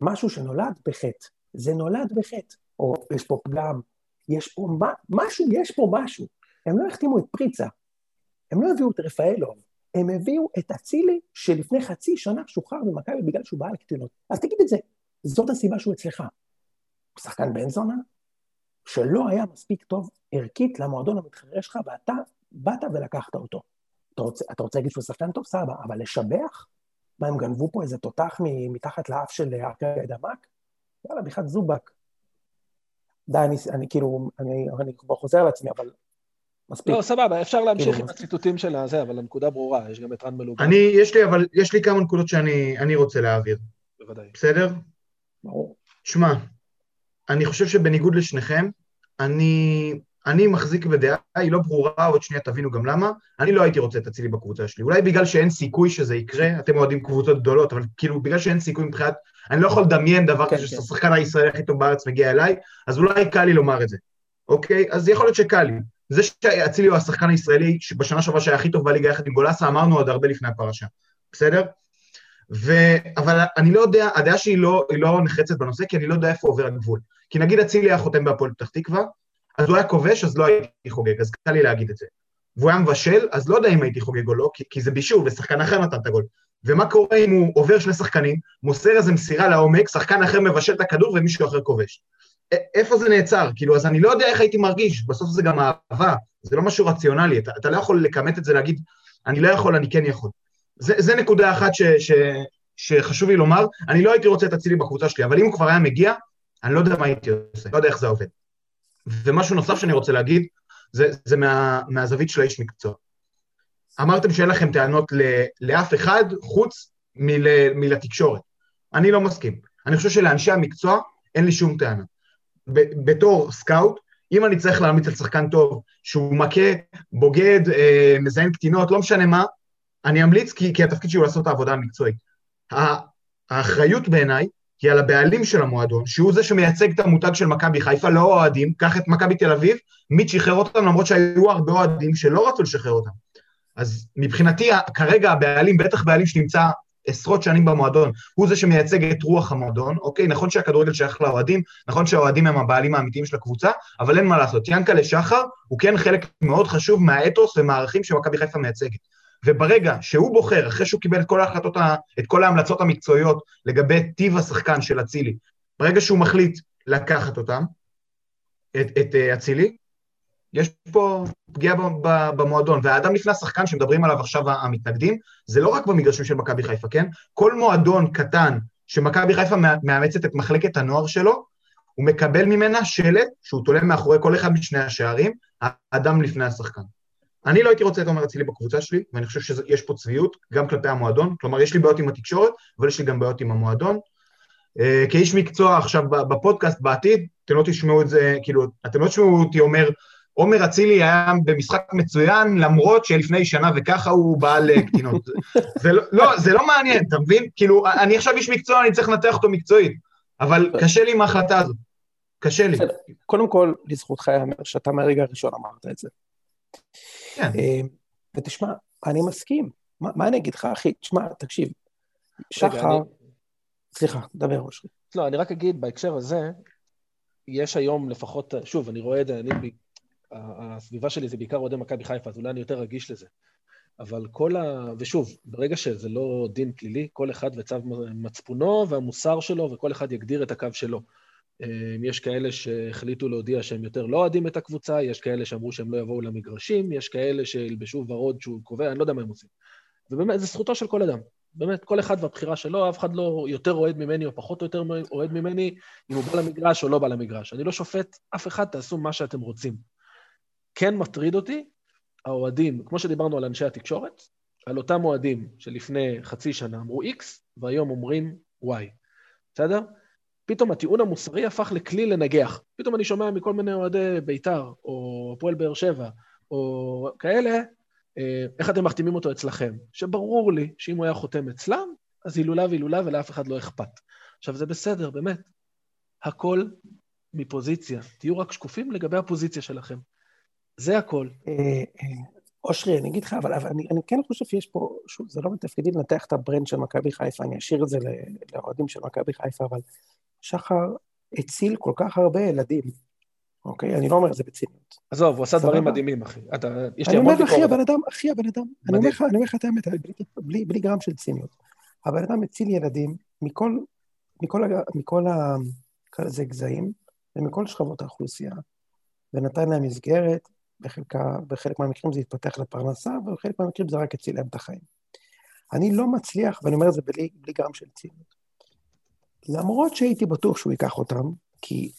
משהו שנולד בחטא. זה נולד בחטא. או יש פה פגם, יש פה משהו, יש פה משהו. הם לא החתימו את פריצה, הם לא הביאו את רפאלוב, הם הביאו את אצילי שלפני חצי שנה שוחרר ממכבי בגלל שהוא בעל קטינות. אז תגיד את זה, זאת הסיבה שהוא אצלך. שחקן בן זונה, שלא היה מספיק טוב ערכית למועדון המתחרה שלך, ואתה באת ולקחת אותו. אתה רוצה, אתה רוצה להגיד שהוא שחקן טוב? סבא, אבל לשבח? מה, הם גנבו פה איזה תותח מתחת לאף של ארכי דמק? יאללה, בכלל זובק. די, אני, אני כאילו, אני, אני כבר חוזר על עצמי, אבל מספיק. לא, סבבה, אפשר להמשיך כאילו, עם הציטוטים של הזה, אבל הנקודה ברורה, יש גם את רן מלוגן. אני, יש לי, אבל יש לי כמה נקודות שאני רוצה להעביר. בוודאי. בסדר? ברור. שמע, אני חושב שבניגוד לשניכם, אני, אני מחזיק בדעה, היא לא ברורה, עוד שנייה תבינו גם למה, אני לא הייתי רוצה את אצילי בקבוצה שלי. אולי בגלל שאין סיכוי שזה יקרה, אתם אוהדים קבוצות גדולות, אבל כאילו בגלל שאין סיכוי מבחינת, אני לא יכול לדמיין דבר כן, כזה כן. שהשחקן הישראלי הכי טוב בארץ מגיע אליי, אז אולי קל לי לומר את זה, אוקיי? אז יכול להיות שקל לי. זה שאצילי הוא השחקן הישראלי בשנה שעברה שהיה הכי טוב בליגה יחד עם גולסה, אמרנו עוד הרבה לפני הפרשה, בסדר? ו... אבל אני לא יודע, הדעה שלי לא, לא נחרצת בנושא, כי אני לא יודע איפה עובר הגבול. כי נגיד אצילי היה חותם בהפועל פתח תקווה, אז הוא היה כובש, אז לא הייתי חוגג, אז קל לי להגיד את זה. והוא היה מבשל, אז לא יודע אם הייתי חוגג או לא, כי, כי זה בישול, ושחקן אחר נתן את הגול. ומה קורה אם הוא עובר שני שחקנים, מוסר איזה מסירה לעומק, שחקן אחר מבשל את הכדור ומישהו אחר כובש. איפה זה נעצר? כאילו, אז אני לא יודע איך הייתי מרגיש, בסוף זה גם אהבה, זה לא משהו רציונלי, אתה, אתה לא יכול לכמת את זה, להגיד, אני לא יכול, אני כן יכול. זה, זה נקודה אחת ש, ש, שחשוב לי לומר, אני לא הייתי רוצה את אצילי בקבוצה שלי, אבל אם הוא כבר היה מגיע, אני לא יודע מה הייתי עושה, לא יודע איך זה עובד. ומשהו נוסף שאני רוצה להגיד, זה, זה מה, מהזווית של האיש מקצוע. אמרתם שאין לכם טענות ל, לאף אחד חוץ מל, מלתקשורת. אני לא מסכים. אני חושב שלאנשי המקצוע אין לי שום טענה. ב, בתור סקאוט, אם אני צריך להעמיד על שחקן טוב, שהוא מכה, בוגד, אה, מזיין קטינות, לא משנה מה, אני אמליץ כי, כי התפקיד שלי הוא לעשות את העבודה המקצועית. האחריות בעיניי היא על הבעלים של המועדון, שהוא זה שמייצג את המותג של מכבי חיפה, לא אוהדים, קח את מכבי תל אביב, מי שחרר אותם, למרות שהיו הרבה אוהדים שלא רצו לשחרר אותם. אז מבחינתי, כרגע הבעלים, בטח בעלים שנמצא עשרות שנים במועדון, הוא זה שמייצג את רוח המועדון, אוקיי? נכון שהכדורגל שייך לאוהדים, נכון שהאוהדים הם הבעלים האמיתיים של הקבוצה, אבל אין מה לעשות. ינקלה שחר הוא כן חלק מאוד חשוב מהאתוס ומהערכים שמכבי חיפה מייצגת. וברגע שהוא בוחר, אחרי שהוא קיבל את כל ההחלטות, את כל ההמלצות המקצועיות לגבי טיב השחקן של אצילי, ברגע שהוא מחליט לקחת אותם, את אה, אצילי, יש פה פגיעה במועדון, והאדם לפני השחקן שמדברים עליו עכשיו המתנגדים, זה לא רק במגרשים של מכבי חיפה, כן? כל מועדון קטן שמכבי חיפה מאמצת את מחלקת הנוער שלו, הוא מקבל ממנה שלט שהוא תולה מאחורי כל אחד משני השערים, האדם לפני השחקן. אני לא הייתי רוצה את עומר אצילי בקבוצה שלי, ואני חושב שיש פה צביעות, גם כלפי המועדון, כלומר, יש לי בעיות עם התקשורת, אבל יש לי גם בעיות עם המועדון. Uh, כאיש מקצוע עכשיו בפודקאסט בעתיד, אתם לא תשמעו את זה, כאילו, אתם לא תשמעו אותי אומר, עומר אצילי היה במשחק מצוין, למרות שלפני שנה וככה הוא בעל אה, קטינות. זה, לא, לא, זה לא מעניין, אתה מבין? כאילו, אני עכשיו איש מקצוע, אני צריך לנתח אותו מקצועית, אבל קשה לי עם ההחלטה הזאת. קשה לי. קודם כל, לזכותך ייאמר שאתה מהרגע הראשון אמרת את זה. כן. אה, ותשמע, אני מסכים. מה, מה אני אגיד לך, אחי? תשמע, תקשיב, שחר... סליחה, דבר, אושרי. לא, אני רק אגיד, בהקשר הזה, יש היום לפחות, שוב, אני רואה את זה, אני, הסביבה שלי זה בעיקר אוהדי מכבי חיפה, אז אולי אני יותר רגיש לזה. אבל כל ה... ושוב, ברגע שזה לא דין פלילי, כל אחד וצו מצפונו והמוסר שלו, וכל אחד יגדיר את הקו שלו. אמ, יש כאלה שהחליטו להודיע שהם יותר לא אוהדים את הקבוצה, יש כאלה שאמרו שהם לא יבואו למגרשים, יש כאלה שילבשו ורוד שהוא קובע, אני לא יודע מה הם עושים. ובאמת, זו זכותו של כל אדם. באמת, כל אחד והבחירה שלו, אף אחד לא יותר אוהד ממני או פחות או יותר אוהד ממני, אם הוא בא למגרש או לא בא למגרש. אני לא שופט אף אחד, תעשו מה שאתם רוצים. כן מטריד אותי, האוהדים, כמו שדיברנו על אנשי התקשורת, על אותם אוהדים שלפני חצי שנה אמרו X, והיום אומרים Y. בסדר? פתאום הטיעון המוסרי הפך לכלי לנגח. פתאום אני שומע מכל מיני אוהדי בית"ר, או הפועל באר שבע, או כאלה, אה, איך אתם מחתימים אותו אצלכם? שברור לי שאם הוא היה חותם אצלם, אז הילולה והילולה ולאף אחד לא אכפת. עכשיו, זה בסדר, באמת. הכל מפוזיציה. תהיו רק שקופים לגבי הפוזיציה שלכם. זה הכל. אה, אה, אושרי, אני אגיד לך, אבל, אני, אני כן חושב שיש פה, שוב, זה לא מתפקידי לנתח את ה brand של מכבי חיפה, אני אשאיר את זה לאוהדים של מכבי חיפה, אבל שחר הציל כל כך הרבה ילדים, אוקיי? אני לא אומר את זה בציניות. עזוב, הוא עשה דברים מדהימים, אחי. אני אומר, אחי, הבן אדם, אחי, הבן אדם, אני אומר לך את האמת, בלי גרם של ציניות. הבן אדם מציל ילדים מכל, מכל, מכל ה... לזה גזעים, ומכל שכבות האוכלוסייה, ונתן להם מסגרת, בחלקה, בחלק מהמקרים זה התפתח לפרנסה, ובחלק מהמקרים זה רק הציל להם את החיים. אני לא מצליח, ואני אומר את זה בלי, בלי גרם של ציניות. למרות שהייתי בטוח שהוא ייקח אותם, כי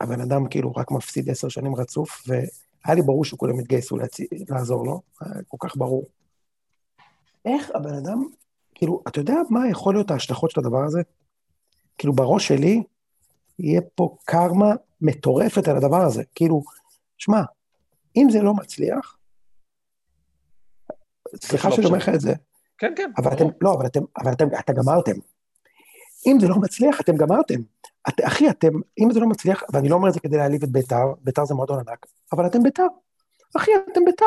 הבן אדם כאילו רק מפסיד עשר שנים רצוף, והיה לי ברור שכולם יתגייסו להצ... לעזור לו, היה כל כך ברור. איך הבן אדם, כאילו, אתה יודע מה יכול להיות ההשלכות של הדבר הזה? כאילו, בראש שלי, יהיה פה קרמה מטורפת על הדבר הזה. כאילו, שמע, אם זה לא מצליח, סליחה לא שאני אומר לך את זה. כן, כן. אבל אתם, לא, אבל אתם, אבל אתם, אתם גמרתם. אם זה לא מצליח, אתם גמרתם. את, אחי, אתם, אם זה לא מצליח, ואני לא אומר את זה כדי להעליב את ביתר, ביתר זה מועדון ענק, אבל אתם ביתר. אחי, אתם ביתר.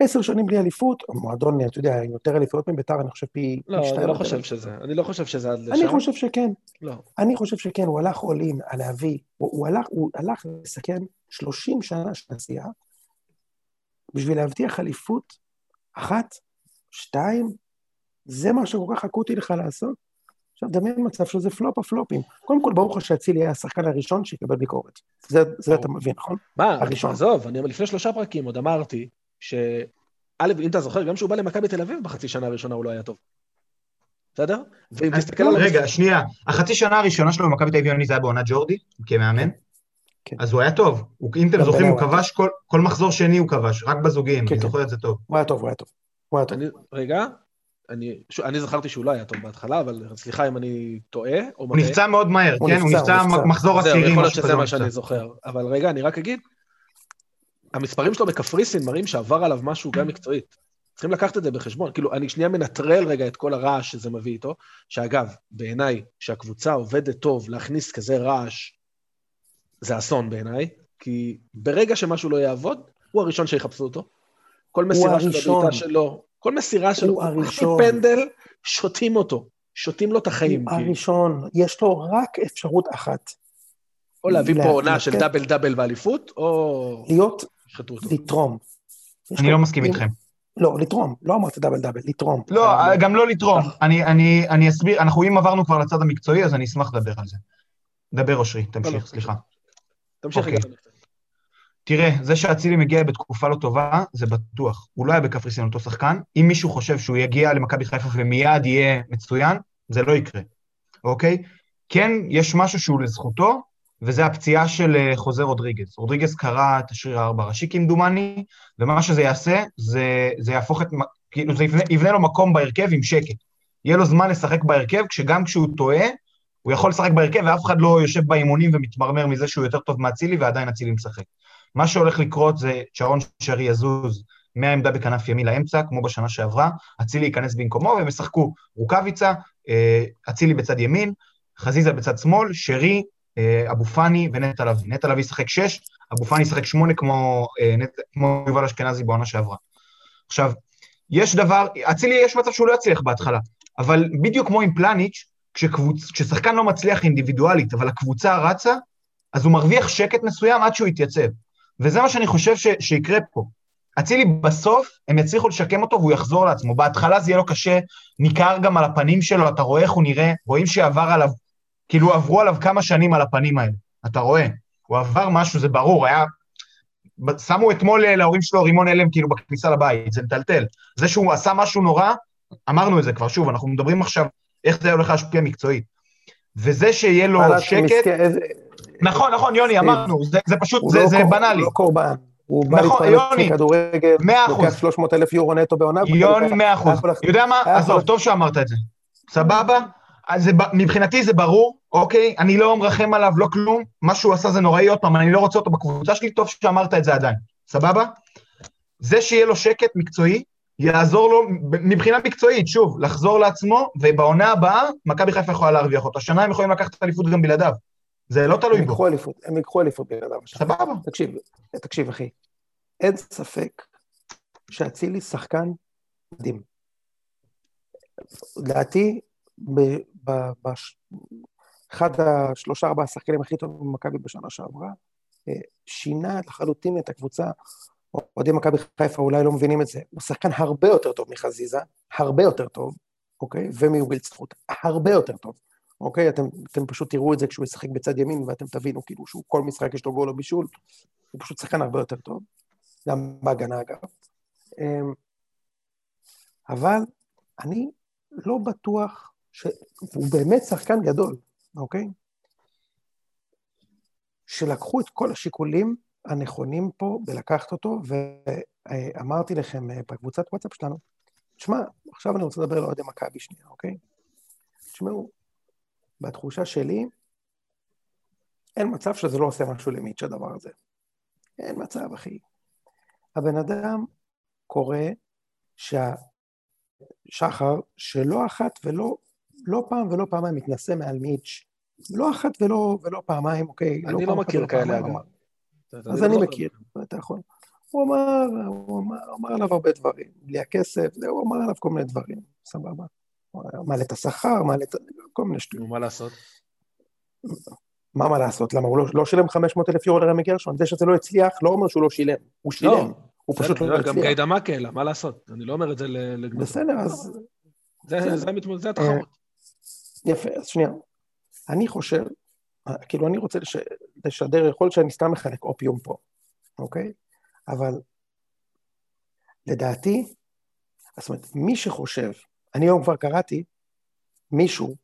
עשר שנים בלי אליפות, מועדון, אתה יודע, יותר אליפויות מביתר, אני חושב פי... לא, אני לא חושב שזה, אני לא חושב שזה עד לשם. אני חושב שכן. לא. אני חושב שכן, הוא הלך עולין על להביא, הוא, הוא, הלך, הוא הלך לסכן 30 שנה של עשייה, בשביל להבטיח אליפות אחת, שתיים, זה מה שכל כך אקוטי לך לעשות? עכשיו, דמיין מצב שזה פלופ הפלופים. קודם כל, ברור לך שאצילי היה השחקן הראשון שיקבל ביקורת. זה, זה אתה מבין, נכון? מה, הראשון. עזוב, אני לפני שלושה פרקים עוד אמרתי, שא', אם אתה זוכר, גם כשהוא בא למכבי תל אביב בחצי שנה הראשונה הוא לא היה טוב. בסדר? ואם תסתכל על... רגע, שנייה. החצי שנה הראשונה שלו במכבי תל אביב זה היה בעונת ג'ורדי, כמאמן? כן. אז הוא היה טוב. אם אתם זוכרים, הוא כבש, כל מחזור שני הוא כבש, רק בזוגים, כן, אני כן. זוכר את זה טוב. הוא היה טוב, הוא היה טוב. הוא היה טוב. רגע, אני, ש... אני זכרתי שהוא לא היה טוב בהתחלה, אבל סליחה אם אני טועה או מטעה. הוא נפצע מאוד מהר, הוא כן? נפצע, הוא נפצע הוא מחזור עשירי. זהו, יכול להיות שזה מה שאני זוכר. אבל רגע, אני רק אגיד, המספרים שלו בקפריסין מראים שעבר עליו משהו גם מקצועית. צריכים לקחת את זה בחשבון. כאילו, אני שנייה מנטרל רגע את כל הרעש שזה מביא איתו, שאגב, בעיניי, כשהקבוצה עובדת טוב, להכניס כזה רעש, זה אסון בעיניי, כי ברגע שמשהו לא יעבוד, הוא הראשון שיחפשו אותו. כל מסירה של הבעיטה שלו, כל מסירה שלו, הוא הראשון. פנדל, שותים אותו, שותים לו את החיים. הוא הראשון, יש לו רק אפשרות אחת. או להביא פה עונה של דאבל דאבל באליפות, או... להיות, לתרום. אני לא מסכים איתכם. לא, לתרום, לא אמרת דאבל דאבל, לתרום. לא, גם לא לתרום. אני אסביר, אנחנו אם עברנו כבר לצד המקצועי, אז אני אשמח לדבר על זה. דבר אושרי, תמשיך, לא, לא. סליחה. תמשיך רגע. תראה, זה שאצילי מגיע בתקופה לא טובה, זה בטוח. הוא לא היה בקפריסין אותו שחקן. אם מישהו חושב שהוא יגיע למכבי חיפה ומיד יהיה מצוין, זה לא יקרה, אוקיי? כן, יש משהו שהוא לזכותו, וזה הפציעה של אה, חוזה רודריגז. רודריגז קרא את השריר הארבע ראשי כמדומני, ומה שזה יעשה, זה, זה יהפוך את, כאילו זה יבנה, יבנה לו מקום בהרכב עם שקט. יהיה לו זמן לשחק בהרכב, כשגם כשהוא טועה, הוא יכול לשחק בהרכב ואף אחד לא יושב באימונים ומתמרמר מזה שהוא יותר טוב מאצילי ועדיין אצילי משחק. מה שהולך לקרות זה שרון שרי יזוז מהעמדה בכנף ימין לאמצע, כמו בשנה שעברה, אצילי ייכנס במקומו והם ישחקו רוקאביצה, אה, אצילי בצד ימין, חזיזה בצד שמאל, שרי, אה, אבו פאני ונטע לביא. נטע לביא ישחק שש, אבו פאני ישחק שמונה כמו, אה, כמו יובל אשכנזי בעונה שעברה. עכשיו, יש דבר, אצילי יש מצב שהוא לא יצליח בהתחלה, אבל בדיוק כמו עם פלניץ', כשקבוצ... כששחקן לא מצליח אינדיבידואלית, אבל הקבוצה רצה, אז הוא מרוויח שקט מסוים עד שהוא יתייצב. וזה מה שאני חושב ש... שיקרה פה. אצילי בסוף, הם יצליחו לשקם אותו והוא יחזור לעצמו. בהתחלה זה יהיה לו קשה, ניכר גם על הפנים שלו, אתה רואה איך הוא נראה, רואים שעבר עליו, כאילו עברו עליו כמה שנים על הפנים האלה. אתה רואה, הוא עבר משהו, זה ברור, היה... שמו אתמול להורים שלו רימון הלם כאילו בכניסה לבית, זה מטלטל. זה שהוא עשה משהו נורא, אמרנו את זה כבר, שוב, אנחנו מדברים עכשיו איך זה הולך להשפיע מקצועית. וזה שיהיה לו שקט... נכון, נכון, יוני, אמרנו, זה פשוט, זה בנאלי. הוא לא קורבן. הוא בא נכון, להתפרנס מכדורגל, לוקח 300 אלף יורו נטו בעונה. יוני, מאה אחוז. יודע מה? עזוב, טוב שאמרת את זה. סבבה? מבחינתי זה ברור, אוקיי? אני לא מרחם עליו, לא כלום. מה שהוא עשה זה נוראי, עוד פעם, אני לא רוצה אותו בקבוצה שלי, טוב שאמרת את זה עדיין. סבבה? זה שיהיה לו שקט מקצועי, יעזור לו מבחינה מקצועית, שוב, לחזור לעצמו, ובעונה הבאה, מכבי חיפה יכולה להרוויח אותו. השנה הם יכולים לקחת את האליפות גם בלעדיו. זה לא תלוי בו. הם ייקחו אליפות בלעדיו. סבבה. תקשיב, תקשיב, אחי. אין ספק שאצילי שחקן מדהים. לדעתי, באחד השלושה ארבעה השחקנים הכי טובים במכבי בשנה שעברה, שינה לחלוטין את הקבוצה. אוהדי מכבי חיפה אולי לא מבינים את זה, הוא שחקן הרבה יותר טוב מחזיזה, הרבה יותר טוב, אוקיי? ומווילצחוט, הרבה יותר טוב, אוקיי? אתם, אתם פשוט תראו את זה כשהוא ישחק בצד ימין, ואתם תבינו כאילו שהוא כל משחק יש לו גול או בישול, הוא פשוט שחקן הרבה יותר טוב, גם בהגנה אגב. אמ, אבל אני לא בטוח שהוא באמת שחקן גדול, אוקיי? שלקחו את כל השיקולים הנכונים פה בלקחת אותו, ואמרתי לכם אה, בקבוצת וואטסאפ שלנו, תשמע, עכשיו אני רוצה לדבר על אוהדי מכבי שנייה, אוקיי? תשמעו, בתחושה שלי, אין מצב שזה לא עושה משהו למיץ' הדבר הזה. אין מצב, אחי. הבן אדם קורא שהשחר, שלא אחת ולא, לא פעם ולא פעמיים מתנשא מעל מיץ', לא אחת ולא, ולא פעמיים, אוקיי? אני לא, לא מכיר כאלה, אגב. אז אני לא מכיר, אתה יכול. הוא אמר, הוא אמר, אמר עליו הרבה דברים, בלי הכסף, הוא אמר עליו כל מיני דברים, סבבה. מעלה את השכר, מעלה את... כל מיני שטויות. מה לעשות? מה מה לעשות? למה הוא לא, לא שילם 500 אלף יורו לרמי גרשון? זה שזה לא הצליח לא אומר שהוא לא שילם, הוא שילם. לא, הוא פשוט לא הצליח. גם גיידה מקלה, מה לעשות? אני לא אומר את זה לגנוז. בסדר, אז... זה התחרות. יפה, אז שנייה. אני חושב, כאילו אני רוצה לשדר, יכול להיות שאני סתם מחלק אופיום פה, אוקיי? אבל לדעתי, זאת אומרת, מי שחושב, אני היום כבר קראתי מישהו,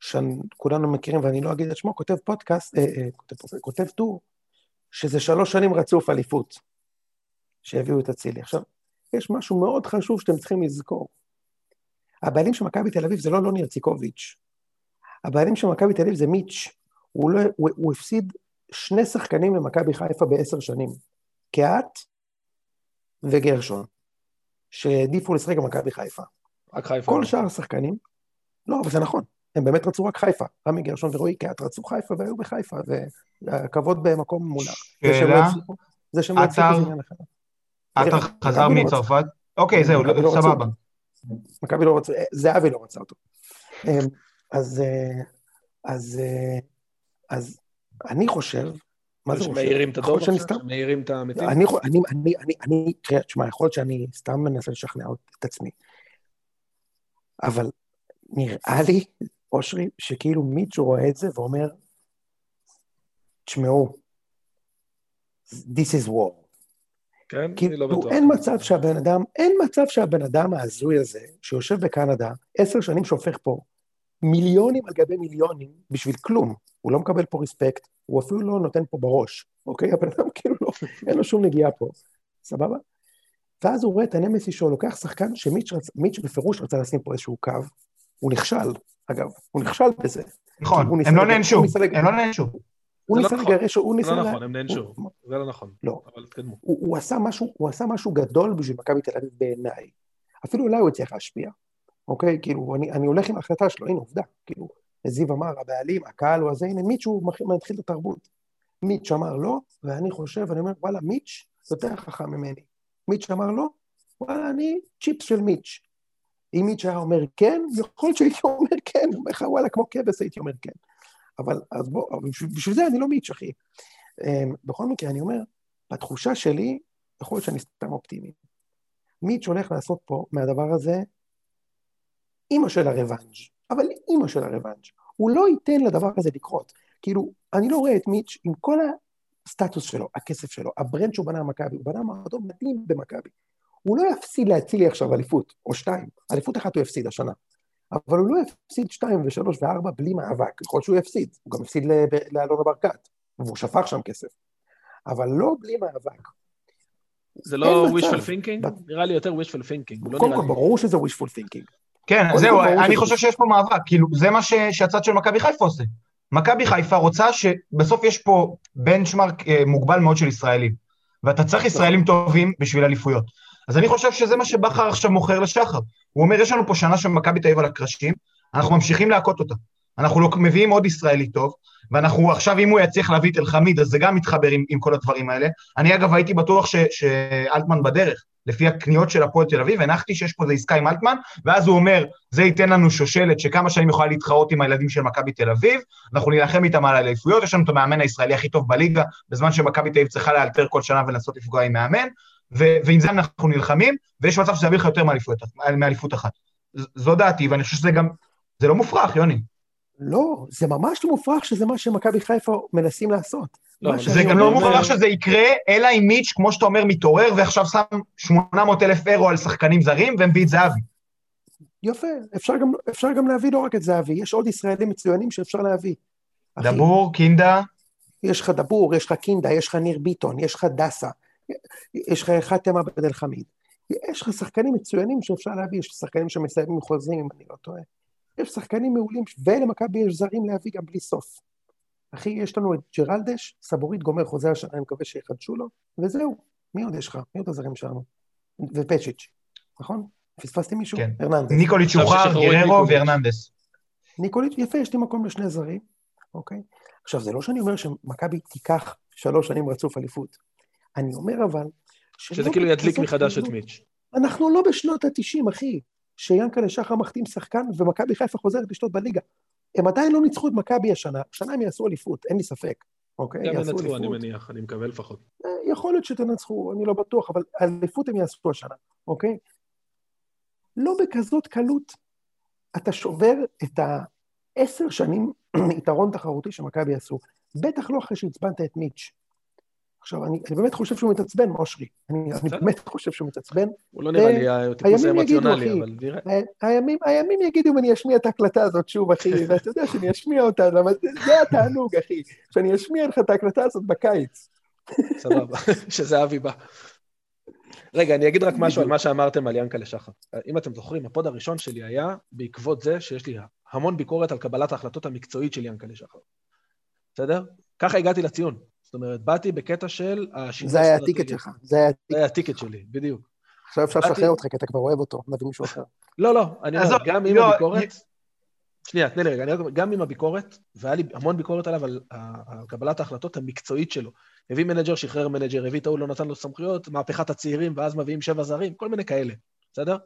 שכולנו מכירים ואני לא אגיד את שמו, כותב פודקאסט, אה, אה, כותב, כותב טור, שזה שלוש שנים רצוף אליפות, שהביאו את אצילי. עכשיו, יש משהו מאוד חשוב שאתם צריכים לזכור. הבעלים של מכבי תל אביב זה לא לוני ארציקוביץ', הבעלים של מכבי תל אביב זה מיץ', הוא, לא, הוא, הוא הפסיד שני שחקנים למכבי חיפה בעשר שנים, קהת וגרשון, שהעדיפו לשחק במכבי חיפה. רק חיפה. כל שאר השחקנים, לא, אבל זה נכון, הם באמת רצו רק חיפה. רמי גרשון ורועי קהת רצו חיפה והיו בחיפה, והכבוד במקום מולך. שאלה? זה שהם לא הצליחו זה עניין אחר. עטר חזר מצרפת? אוקיי, זהו, לא סבבה. מכבי לא רצה, זהבי לא רצה אותו. אז, אה, אז, אה, אז אני חושב, מה זה שמאירים את הדור עכשיו? שמאירים את המתים? אני, אני, אני, אני, אני, תראה, תשמע, יכול להיות שאני סתם מנסה לשכנע את עצמי, אבל נראה לי, אושרי, שכאילו מישהו רואה את זה ואומר, תשמעו, this is war. כן, אני לא בטוח. אין מצב שהבן אדם, אין מצב שהבן אדם ההזוי הזה, שיושב בקנדה, עשר שנים שהופך פה, מיליונים על גבי מיליונים בשביל כלום. הוא לא מקבל פה רספקט, הוא אפילו לא נותן פה בראש, אוקיי? הבן אדם כאילו לא, אין לו שום נגיעה פה, סבבה? ואז הוא רואה את הנמסי שלו, לוקח שחקן שמיץ' רצ... בפירוש רצה לשים פה איזשהו קו, הוא נכשל, אגב, הוא נכשל בזה. נכון, הם לא נענשו, הם לא נענשו. הוא ניסה לא לגרש, הוא ניסה... זה לא נכון, הם נענשו, זה לא נכון. לא. אבל תקדמו. הוא עשה משהו גדול בשביל מכבי תל אביב בעיניי. אפילו אולי הוא הצליח להשפיע. אוקיי? כאילו, אני, אני הולך עם ההחלטה שלו, הנה עובדה, כאילו, זיו אמר, הבעלים, הקהל הוא הזה, הנה מיץ' מתחיל את התרבות. מיץ' אמר לא, ואני חושב, אני אומר, וואלה, מיץ' יותר חכם ממני. מיץ' אמר לא, וואלה, אני צ'יפס של מיץ'. אם מיץ' היה אומר כן, יכול להיות שהייתי אומר כן, אומר לך, וואלה, כמו כבש הייתי אומר כן. אבל, אז בוא, בשביל זה אני לא מיץ', אחי. אמ, בכל מקרה, אני אומר, בתחושה שלי, יכול להיות שאני סתם אופטימי. מיץ' הולך לעשות פה מהדבר הזה אימא של הרוונג', אבל אימא של הרוונג'. הוא לא ייתן לדבר הזה לקרות. כאילו, אני לא רואה את מיץ' עם כל הסטטוס שלו, הכסף שלו, ה brand שהוא בנה במכבי, הוא בנה מועדון מדהים במכבי. הוא לא יפסיד לאצילי עכשיו אליפות, או שתיים, אליפות אחת הוא יפסיד השנה. אבל הוא לא יפסיד שתיים ושלוש וארבע בלי מאבק, יכול להיות שהוא יפסיד, הוא גם הפסיד לאלונה ברקת, והוא שפך שם כסף. אבל לא בלי מאבק. זה לא wishful thinking? נראה לי יותר wishful thinking. לא קודם כל, ברור שזה wishful thinking. כן, זהו, אני חושב שיש פה מאבק, כאילו, זה מה שהצד של מכבי חיפה עושה. מכבי חיפה רוצה שבסוף יש פה בנצ'מרק אה, מוגבל מאוד של ישראלים, ואתה צריך ישראלים טובים בשביל אליפויות. אז אני חושב שזה מה שבכר עכשיו מוכר לשחר. הוא אומר, יש לנו פה שנה של מכבי תל אביב על הקרשים, אנחנו ממשיכים להכות אותה. אנחנו לא, מביאים עוד ישראלי טוב, ואנחנו עכשיו, אם הוא יצליח להביא את אלחמיד, אז זה גם מתחבר עם, עם כל הדברים האלה. אני אגב הייתי בטוח שאלטמן בדרך, לפי הקניות של הפועל תל אביב, הנחתי שיש פה איזה עסקה עם אלטמן, ואז הוא אומר, זה ייתן לנו שושלת שכמה שנים יכולה להתחרות עם הילדים של מכבי תל אביב, אנחנו נילחם איתם על האליפויות, יש לנו את המאמן הישראלי הכי טוב בליגה, בזמן שמכבי תל אביב צריכה לאלתר כל שנה ולנסות לפגוע עם מאמן, ו- ועם זה אנחנו נלחמים, ויש מצב שזה יביא לך יותר מאליפות אחת. זו דעתי, ואני חושב שזה גם, זה לא מופרך, יוני. לא, זה ממש לא מופרך שזה מה שמכבי חיפה מנסים לעשות. לא, זה גם לא מופרך שזה יקרה, אלא אם מיץ', כמו שאתה אומר, מתעורר ועכשיו שם 800 אלף אירו על שחקנים זרים ומביא את זהבי. יפה, אפשר גם, אפשר גם להביא לא רק את זהבי, יש עוד ישראלים מצוינים שאפשר להביא. דבור, אחי, קינדה. יש לך דבור, יש לך קינדה, יש לך ניר ביטון, יש לך דסה, יש לך חתם עבד אל חמיד. יש לך שחקנים מצוינים שאפשר להביא, יש שחקנים שמסיימים חוזים, אם אני לא טועה. יש שחקנים מעולים, ולמכבי יש זרים להביא גם בלי סוף. אחי, יש לנו את ג'רלדש, סבורית גומר חוזה השנה, אני מקווה שיחדשו לו, וזהו. מי עוד יש לך? מי עוד הזרים שלנו? ופצ'יץ', נכון? פספסתי מישהו? כן. הרננדס. ניקוליץ' שוחרר, גררו והרננדס. ניקוליץ', יפה, יש לי מקום לשני זרים, אוקיי? עכשיו, זה לא שאני אומר שמכבי תיקח שלוש שנים רצוף אליפות. אני אומר אבל... שזה כאילו ידליק מחדש את מיץ'. אנחנו לא בשנות ה-90, אחי. שיאנקל'ה שחר מחתים שחקן ומכבי חיפה חוזרת לשתות בליגה. הם עדיין לא ניצחו את מכבי השנה, השנה הם יעשו אליפות, אין לי ספק. אוקיי? גם ינצחו, אני מניח, אני מקווה לפחות. אה, יכול להיות שתנצחו, אני לא בטוח, אבל אליפות הם יעשו השנה, אוקיי? לא בכזאת קלות אתה שובר את העשר שנים יתרון תחרותי שמכבי עשו. בטח לא אחרי שעצבנת את מיץ'. עכשיו, אני, אני באמת חושב שהוא מתעצבן, אושרי. אני, אני באמת חושב שהוא מתעצבן. הוא לא נראה לי טיפוס אמוציונלי, אבל נראה. הימים, הימים יגידו אם אני אשמיע את ההקלטה הזאת שוב, אחי, ואתה יודע שאני אשמיע אותה, למה זה התענוג, אחי, שאני אשמיע לך את ההקלטה הזאת בקיץ. סבבה, שזה אבי בא. רגע, אני אגיד רק משהו על מה שאמרתם על ינקלה שחר. אם אתם זוכרים, ה pod הראשון שלי היה בעקבות זה שיש לי המון ביקורת על קבלת ההחלטות המקצועית של ינקלה שחר. בסדר? ככה הגעתי לציון. זאת אומרת, באתי בקטע של השינוי זה היה ה ticket שלך. זה היה ה ticket. זה היה ה ticket שלי, בדיוק. עכשיו אפשר לשחרר אותך, כי אתה כבר אוהב אותו, נביא מישהו אחר. לא, לא, אני אומר, גם עם לא, הביקורת... שנייה, תני לי רגע, גם עם הביקורת, והיה לי המון ביקורת עליו על קבלת ההחלטות המקצועית שלו. הביא מנג'ר, שחרר מנג'ר, הביא את ההוא, לא נתן לו סמכויות, מהפכת הצעירים, ואז מביאים שבע זרים, כל מיני כאלה, בסדר?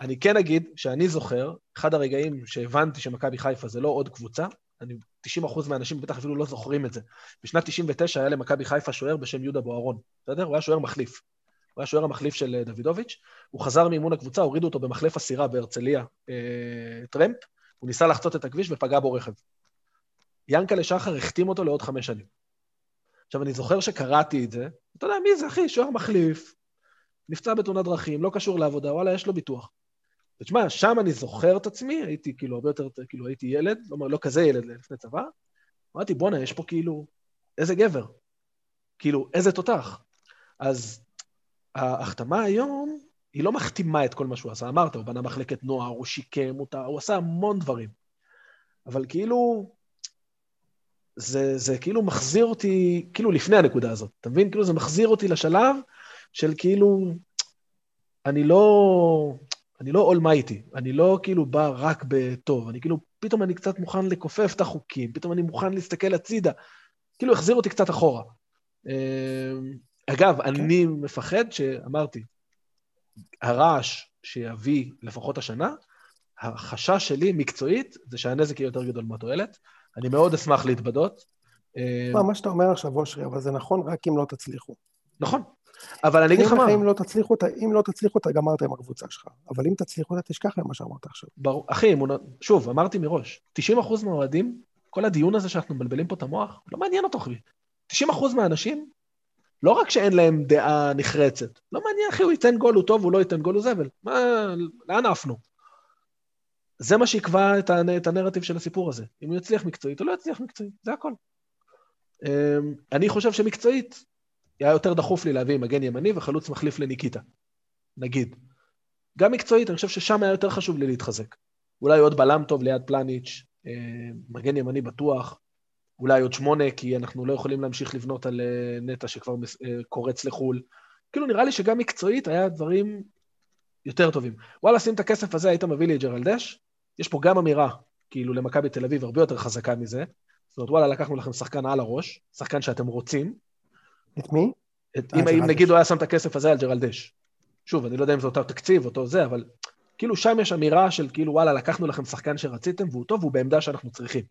אני כן אגיד שאני זוכר, אחד הרגעים שהבנתי שמכבי חיפה זה לא עוד קבוצה, אני, 90% מהאנשים בטח אפילו לא זוכרים את זה. בשנת 99 היה למכבי חיפה שוער בשם יהודה בוארון, בסדר? הוא היה שוער מחליף. הוא היה שוער המחליף של אה, דוידוביץ', הוא חזר מאימון הקבוצה, הורידו אותו במחלף הסירה בהרצליה, אה, טרמפ, הוא ניסה לחצות את הכביש ופגע בו רכב. ינקלה שחר החתים אותו לעוד חמש שנים. עכשיו, אני זוכר שקראתי את זה, אתה יודע, מי זה, אחי? שוער מחליף, נפצע בתאונת דרכים, לא קשור לעבודה, וואלה, יש לו ביטוח. ותשמע, שם אני זוכר את עצמי, הייתי כאילו הרבה יותר, כאילו הייתי ילד, לא, לא כזה ילד לפני צבא, אמרתי, בואנה, יש פה כאילו, איזה גבר, כאילו, איזה תותח. אז ההחתמה היום, היא לא מחתימה את כל מה שהוא עשה. אמרת, הוא בנה מחלקת נוער, הוא שיקם אותה, הוא עשה המון דברים. אבל כאילו, זה, זה כאילו מחזיר אותי, כאילו לפני הנקודה הזאת, אתה מבין? כאילו זה מחזיר אותי לשלב של כאילו, אני לא, אני לא אולמייטי, אני לא כאילו בא רק בטוב, אני כאילו, פתאום אני קצת מוכן לכופף את החוקים, פתאום אני מוכן להסתכל הצידה, כאילו החזיר אותי קצת אחורה. אמ, אגב, okay. כן. אני מפחד שאמרתי, הרעש שיביא לפחות השנה, החשש שלי מקצועית זה שהנזק יהיה יותר גדול מהתועלת. אני מאוד אשמח להתבדות. אמ, מה שאתה אומר עכשיו, אושרי, אבל זה נכון רק אם לא תצליחו. נכון, אבל אני אגיד לך מה... אם לא תצליחו אותה, אם לא תצליחו אותה, גמרת עם הקבוצה שלך. אבל אם תצליחו אותה, תשכח ממה שאמרת עכשיו. ברור. אחי, שוב, אמרתי מראש, 90% מהאוהדים, כל הדיון הזה שאנחנו מבלבלים פה את המוח, לא מעניין אותו, אחי. 90% מהאנשים, לא רק שאין להם דעה נחרצת, לא מעניין, אחי, הוא ייתן גול, הוא טוב, הוא לא ייתן גול, הוא זבל. מה, לאן עפנו? זה מה שיקבע את, הנ... את הנרטיב של הסיפור הזה. אם הוא יצליח מקצועית או לא יצליח מקצועית, זה הכל. אמ, אני חושב שמקצועית, היה יותר דחוף לי להביא מגן ימני וחלוץ מחליף לניקיטה, נגיד. גם מקצועית, אני חושב ששם היה יותר חשוב לי להתחזק. אולי עוד בלם טוב ליד פלניץ', אה, מגן ימני בטוח, אולי עוד שמונה, כי אנחנו לא יכולים להמשיך לבנות על אה, נטע שכבר אה, קורץ לחו"ל. כאילו, נראה לי שגם מקצועית היה דברים יותר טובים. וואלה, שים את הכסף הזה, היית מביא לי את ג'רלדש, יש פה גם אמירה, כאילו, למכבי תל אביב הרבה יותר חזקה מזה. זאת אומרת, וואלה, לקחנו לכם שחקן על הראש, שחקן שאתם רוצים, את מי? את, אם, אם נגיד הוא היה שם את הכסף הזה על ג'רלדש. שוב, אני לא יודע אם זה אותו תקציב, אותו זה, אבל כאילו שם יש אמירה של כאילו, וואלה, לקחנו לכם שחקן שרציתם והוא טוב, והוא בעמדה שאנחנו צריכים.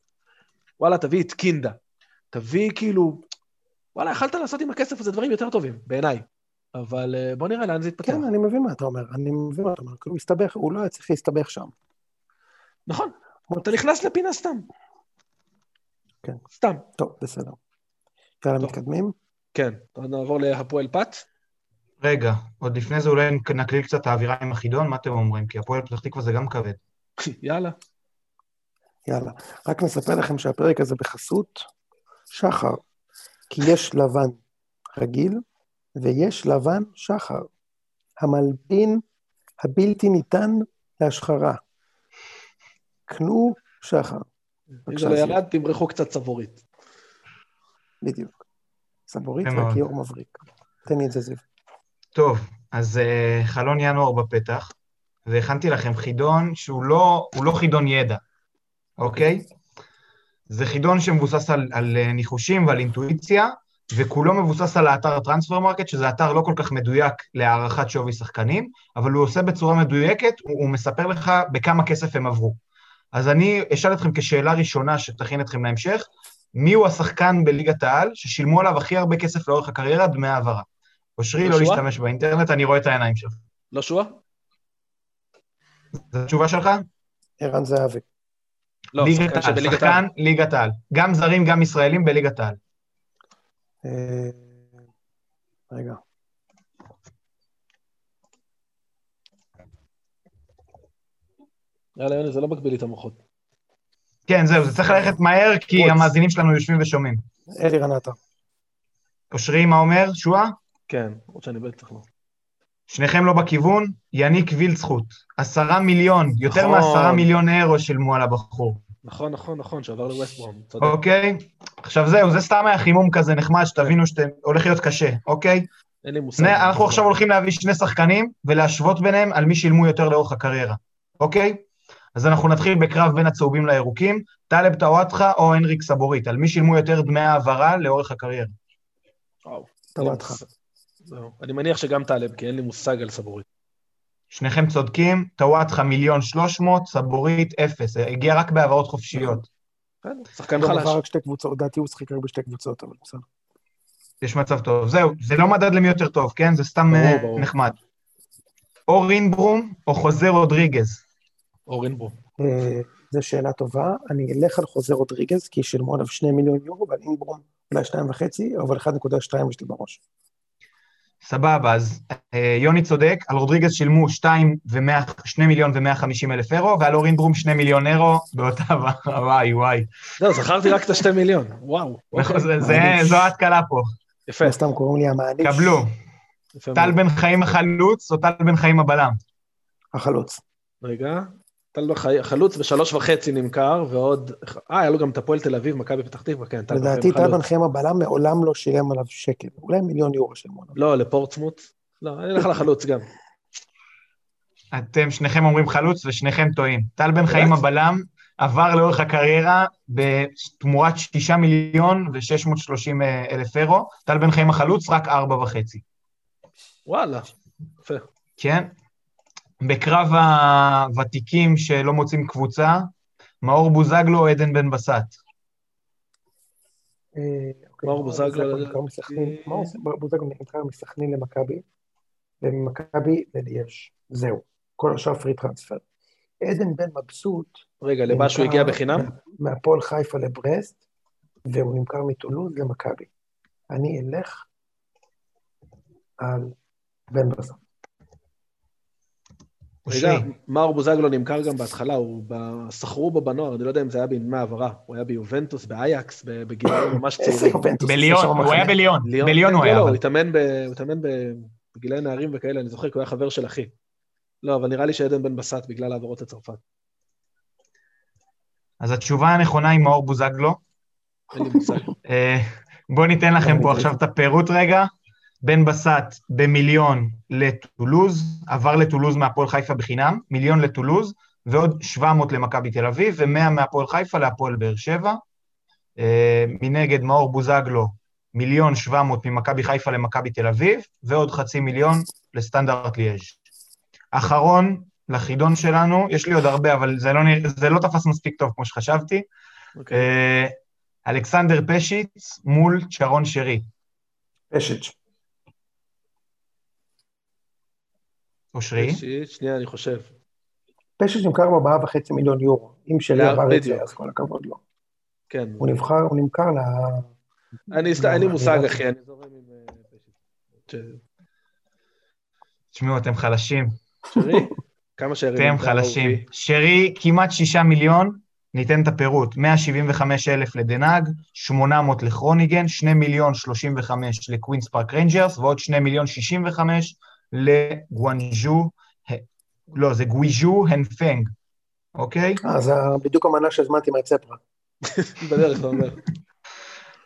וואלה, תביא את קינדה. תביא כאילו, וואלה, יכלת לעשות עם הכסף הזה דברים יותר טובים, בעיניי. אבל אה, בוא נראה לאן זה יתפתח. כן, אני מבין מה אתה אומר, אני מבין מה אתה אומר. כאילו, הסתבך, הוא לא היה צריך להסתבך שם. נכון, אתה נכנס לפינה סתם. כן. סתם. טוב, בסדר. יאללה, מתקדמים? כן, נעבור להפועל פת. רגע, עוד לפני זה אולי נקליל קצת האווירה עם החידון, מה אתם אומרים? כי הפועל פתח תקווה זה גם כבד. יאללה. יאללה. רק נספר לכם שהפרק הזה בחסות שחר, כי יש לבן רגיל ויש לבן שחר, המלבין הבלתי ניתן להשחרה. קנו שחר. אם זה לא ירד, תמרחו קצת צבורית. בדיוק. צבורית והכיור מבריק. תן לי את זה, זיו. טוב, אז אה, חלון ינואר בפתח, והכנתי לכם חידון שהוא לא, לא חידון ידע, אוקיי? זה חידון שמבוסס על, על אה, ניחושים ועל אינטואיציה, וכולו מבוסס על האתר טרנספר מרקט, שזה אתר לא כל כך מדויק להערכת שווי שחקנים, אבל הוא עושה בצורה מדויקת, הוא, הוא מספר לך בכמה כסף הם עברו. אז אני אשאל אתכם כשאלה ראשונה שתכין אתכם להמשך, מי הוא השחקן בליגת העל ששילמו עליו הכי הרבה כסף לאורך הקריירה, דמי העברה? אושרי, לא להשתמש באינטרנט, אני רואה את העיניים שלך. לא שועה? זו התשובה שלך? ערן זהבי. לא, ליגת העל, שחקן ליגת העל. גם זרים, גם ישראלים בליגת העל. אה, רגע. יאללה, יוני, זה לא מגביל לי את המוחות. כן, זהו, זה צריך ללכת מהר, כי המאזינים שלנו יושבים ושומעים. אלי רנטה. אושרי, מה אומר? שועה? כן, עוד שאני בטח לא. שניכם לא בכיוון, יניק וילצחוט. עשרה מיליון, יותר נכון. מעשרה מיליון אירו שילמו על הבחור. נכון, נכון, נכון, שעבר לווסטברום, צודק. אוקיי, עכשיו זהו, זה סתם היה חימום כזה נחמד, שתבינו שאתם הולך להיות קשה, אוקיי? אין לי מושג. אנחנו עכשיו הולכים להביא שני שחקנים ולהשוות ביניהם על מי שילמו יותר לאורך הקריירה, אוקיי? אז אנחנו נתחיל בקרב בין הצהובים לירוקים, טלב טוואטחה או הנריק סבורית, על מי שילמו יותר דמי העברה לאורך הקריירה. וואו, טוואטחה. אני מניח שגם טלב, כי אין לי מושג על סבורית. שניכם צודקים, טוואטחה מיליון שלוש מאות, סבורית אפס, הגיע רק בהעברות חופשיות. שחקן חלש. רק שתי קבוצות, לדעתי הוא שיחק רק בשתי קבוצות, אבל בסדר. יש מצב טוב. זהו, זה לא מדד למי יותר טוב, כן? זה סתם אה, נחמד. או רינברום או חוזה רודריגז. או רינברום. אה, זו שאלה טובה. אני אלך על חוזה רודריגז, כי שילמו עליו שני מיליון יורו, ועל רינברום אולי שתיים וחצי, אבל 1.2 יש לי בראש. סבבה, אז אה, יוני צודק, על רודריגז שילמו 2 מיליון ו-150 אלף אירו, ועל אורין ברום 2 מיליון אירו באותה... וואי, וואי. לא, זכרתי רק את ה-2 מיליון, וואו. נכון, זו ההתקלה פה. יפה. לא סתם קוראים לי המעניש. קבלו. טל בן חיים החלוץ או טל בן חיים הבלם? החלוץ. רגע, טל חלוץ בשלוש וחצי נמכר, ועוד... אה, היה לו גם את הפועל תל אביב, מכבי פתח תקווה, כן, טל לדעתי טל בן חיים הבלם מעולם לא שילם עליו שקל, אולי מיליון יורו של מונו. לא, לפורטסמוט. לא, אני אלך על החלוץ גם. אתם שניכם אומרים חלוץ ושניכם טועים. טל בן חיים הבלם עבר לאורך הקריירה בתמורת שישה מיליון ושש מאות שלושים אלף אירו, טל בן חיים החלוץ רק ארבע וחצי. וואלה, יפה. כן, בקרב הוותיקים שלא מוצאים קבוצה, מאור בוזגלו או עדן בן בסט? אה, אוקיי, מאור בוזגלו... מאור בוזגלו נקרא מסכנין למכבי, וממכבי לליאש. זהו. כל השאר פרי טרנספר. עדן בן מבסוט... רגע, למה שהוא הגיע בחינם? מהפועל חיפה לברסט, והוא נמכר מטולוז למכבי. אני אלך על בן בסט. רגע, מאור בוזגלו נמכר גם בהתחלה, הוא סחרו בו בנוער, אני לא יודע אם זה היה בדמי העברה, הוא היה ביובנטוס, באייקס, בגילאים ממש צעירים. בליון, הוא היה בליון, בליון הוא היה. הוא התאמן בגילאי נערים וכאלה, אני זוכר, כי הוא היה חבר של אחי. לא, אבל נראה לי שעדן בן בסט בגלל העברות לצרפת. אז התשובה הנכונה היא מאור בוזגלו. אין לי מושג. אה, בואו ניתן לכם פה עכשיו את הפירוט רגע. בן בסט במיליון לטולוז, עבר לטולוז מהפועל חיפה בחינם, מיליון לטולוז, ועוד 700 למכבי תל אביב, ו-100 מהפועל חיפה להפועל באר שבע. Uh, מנגד, מאור בוזגלו, מיליון שבע מאות ממכבי חיפה למכבי תל אביב, ועוד חצי מיליון לסטנדרט ליאז'. אחרון, לחידון שלנו, יש לי עוד הרבה, אבל זה לא, זה לא תפס מספיק טוב כמו שחשבתי. Okay. אוקיי. אה, אלכסנדר פשיץ מול צ'רון שרי. פשיץ'. אושרי? שנייה, אני חושב. פשיץ' נמכר בארבעה וחצי מיליון יורו. אם שרי עבר את זה, אז כל הכבוד לו. כן. הוא נבחר, הוא נמכר ל... אני, אין לי מושג, אחי, אני זורם עם אה. תשמעו, אתם חלשים. שרי? כמה שרי? אתם חלשים. שרי, כמעט שישה מיליון, ניתן את הפירוט, 175 אלף לדן האג, 800 לכרונינגן, 2 מיליון 35 לקווינס פארק ריינג'רס, ועוד 2 מיליון 65 לגואנג'ו, לא, זה גוויז'ו הנפנג, אוקיי? אה, זה בדיוק המנה שהזמנתי מהצפרה. בדרך, אתה אומר.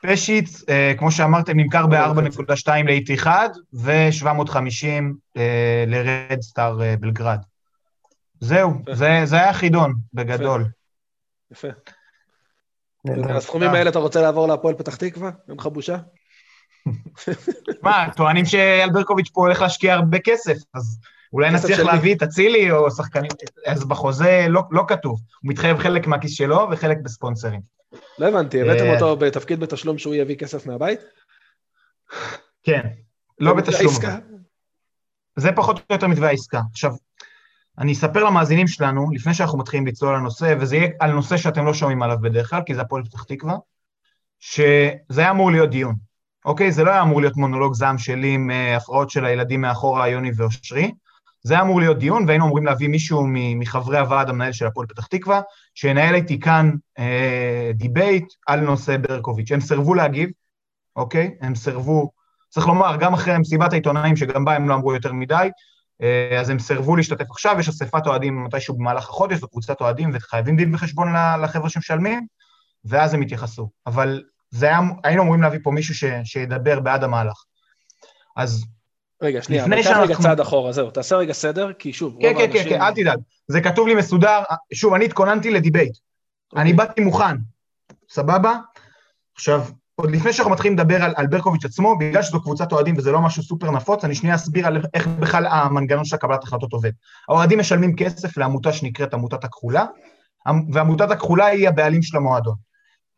פשיץ, אה, כמו שאמרתם, נמכר ב-4.2 לאיט אחד, ו-750 אה, לרד סטאר אה, בלגרד. זהו, זה, זה היה חידון, בגדול. יפה. הסכומים האלה אתה רוצה לעבור להפועל פתח תקווה? אין לך בושה? מה, טוענים שאלברקוביץ' פה הולך להשקיע הרבה כסף, אז אולי נצליח להביא את אצילי או שחקנים, אז בחוזה לא, לא כתוב, הוא מתחייב חלק מהכיס שלו וחלק בספונסרים. לא הבנתי, הבאתם אותו בתפקיד בתשלום שהוא יביא כסף מהבית? כן, לא בתשלום. זה פחות או יותר מתווה העסקה. עכשיו, אני אספר למאזינים שלנו, לפני שאנחנו מתחילים לצלול על הנושא, וזה יהיה על נושא שאתם לא שומעים עליו בדרך כלל, כי זה הפועל פתח תקווה, שזה היה אמור להיות דיון, אוקיי? זה לא היה אמור להיות מונולוג זעם שלי עם אה, הפרעות של הילדים מאחורה, יוני ואושרי. זה היה אמור להיות דיון, והיינו אמורים להביא מישהו מחברי הוועד המנהל של הפועל פתח תקווה, שינהל איתי כאן אה, debate על נושא ברקוביץ'. הם סירבו להגיב, אוקיי? הם סירבו, צריך לומר, גם אחרי מסיבת העיתונאים, שגם בה הם לא אמרו יותר מדי, אה, אז הם סירבו להשתתף עכשיו, יש אספת אוהדים מתישהו במהלך החודש, זו קבוצת אוהדים, וחייבים דין וחשבון לחבר'ה שמשלמים, ואז הם יתייחסו. אבל זה היה, היינו אמורים להביא פה מישהו ש, שידבר בעד המהלך. אז רגע, שנייה, אבל קח רגע צעד אחורה, זהו, תעשה רגע סדר, כי שוב, כן, כן, כן, כן, אל תדאג. זה כתוב לי מסודר, שוב, אני התכוננתי לדיבייט. אני אוקיי. באתי מוכן, סבבה? עכשיו, עוד לפני שאנחנו מתחילים לדבר על, על ברקוביץ' עצמו, בגלל שזו קבוצת אוהדים וזה לא משהו סופר נפוץ, אני שנייה אסביר על איך בכלל המנגנון של הקבלת החלטות עובד. האוהדים משלמים כסף לעמותה שנקראת עמותת הכחולה, ועמותת הכחולה היא הבעלים של המועדון.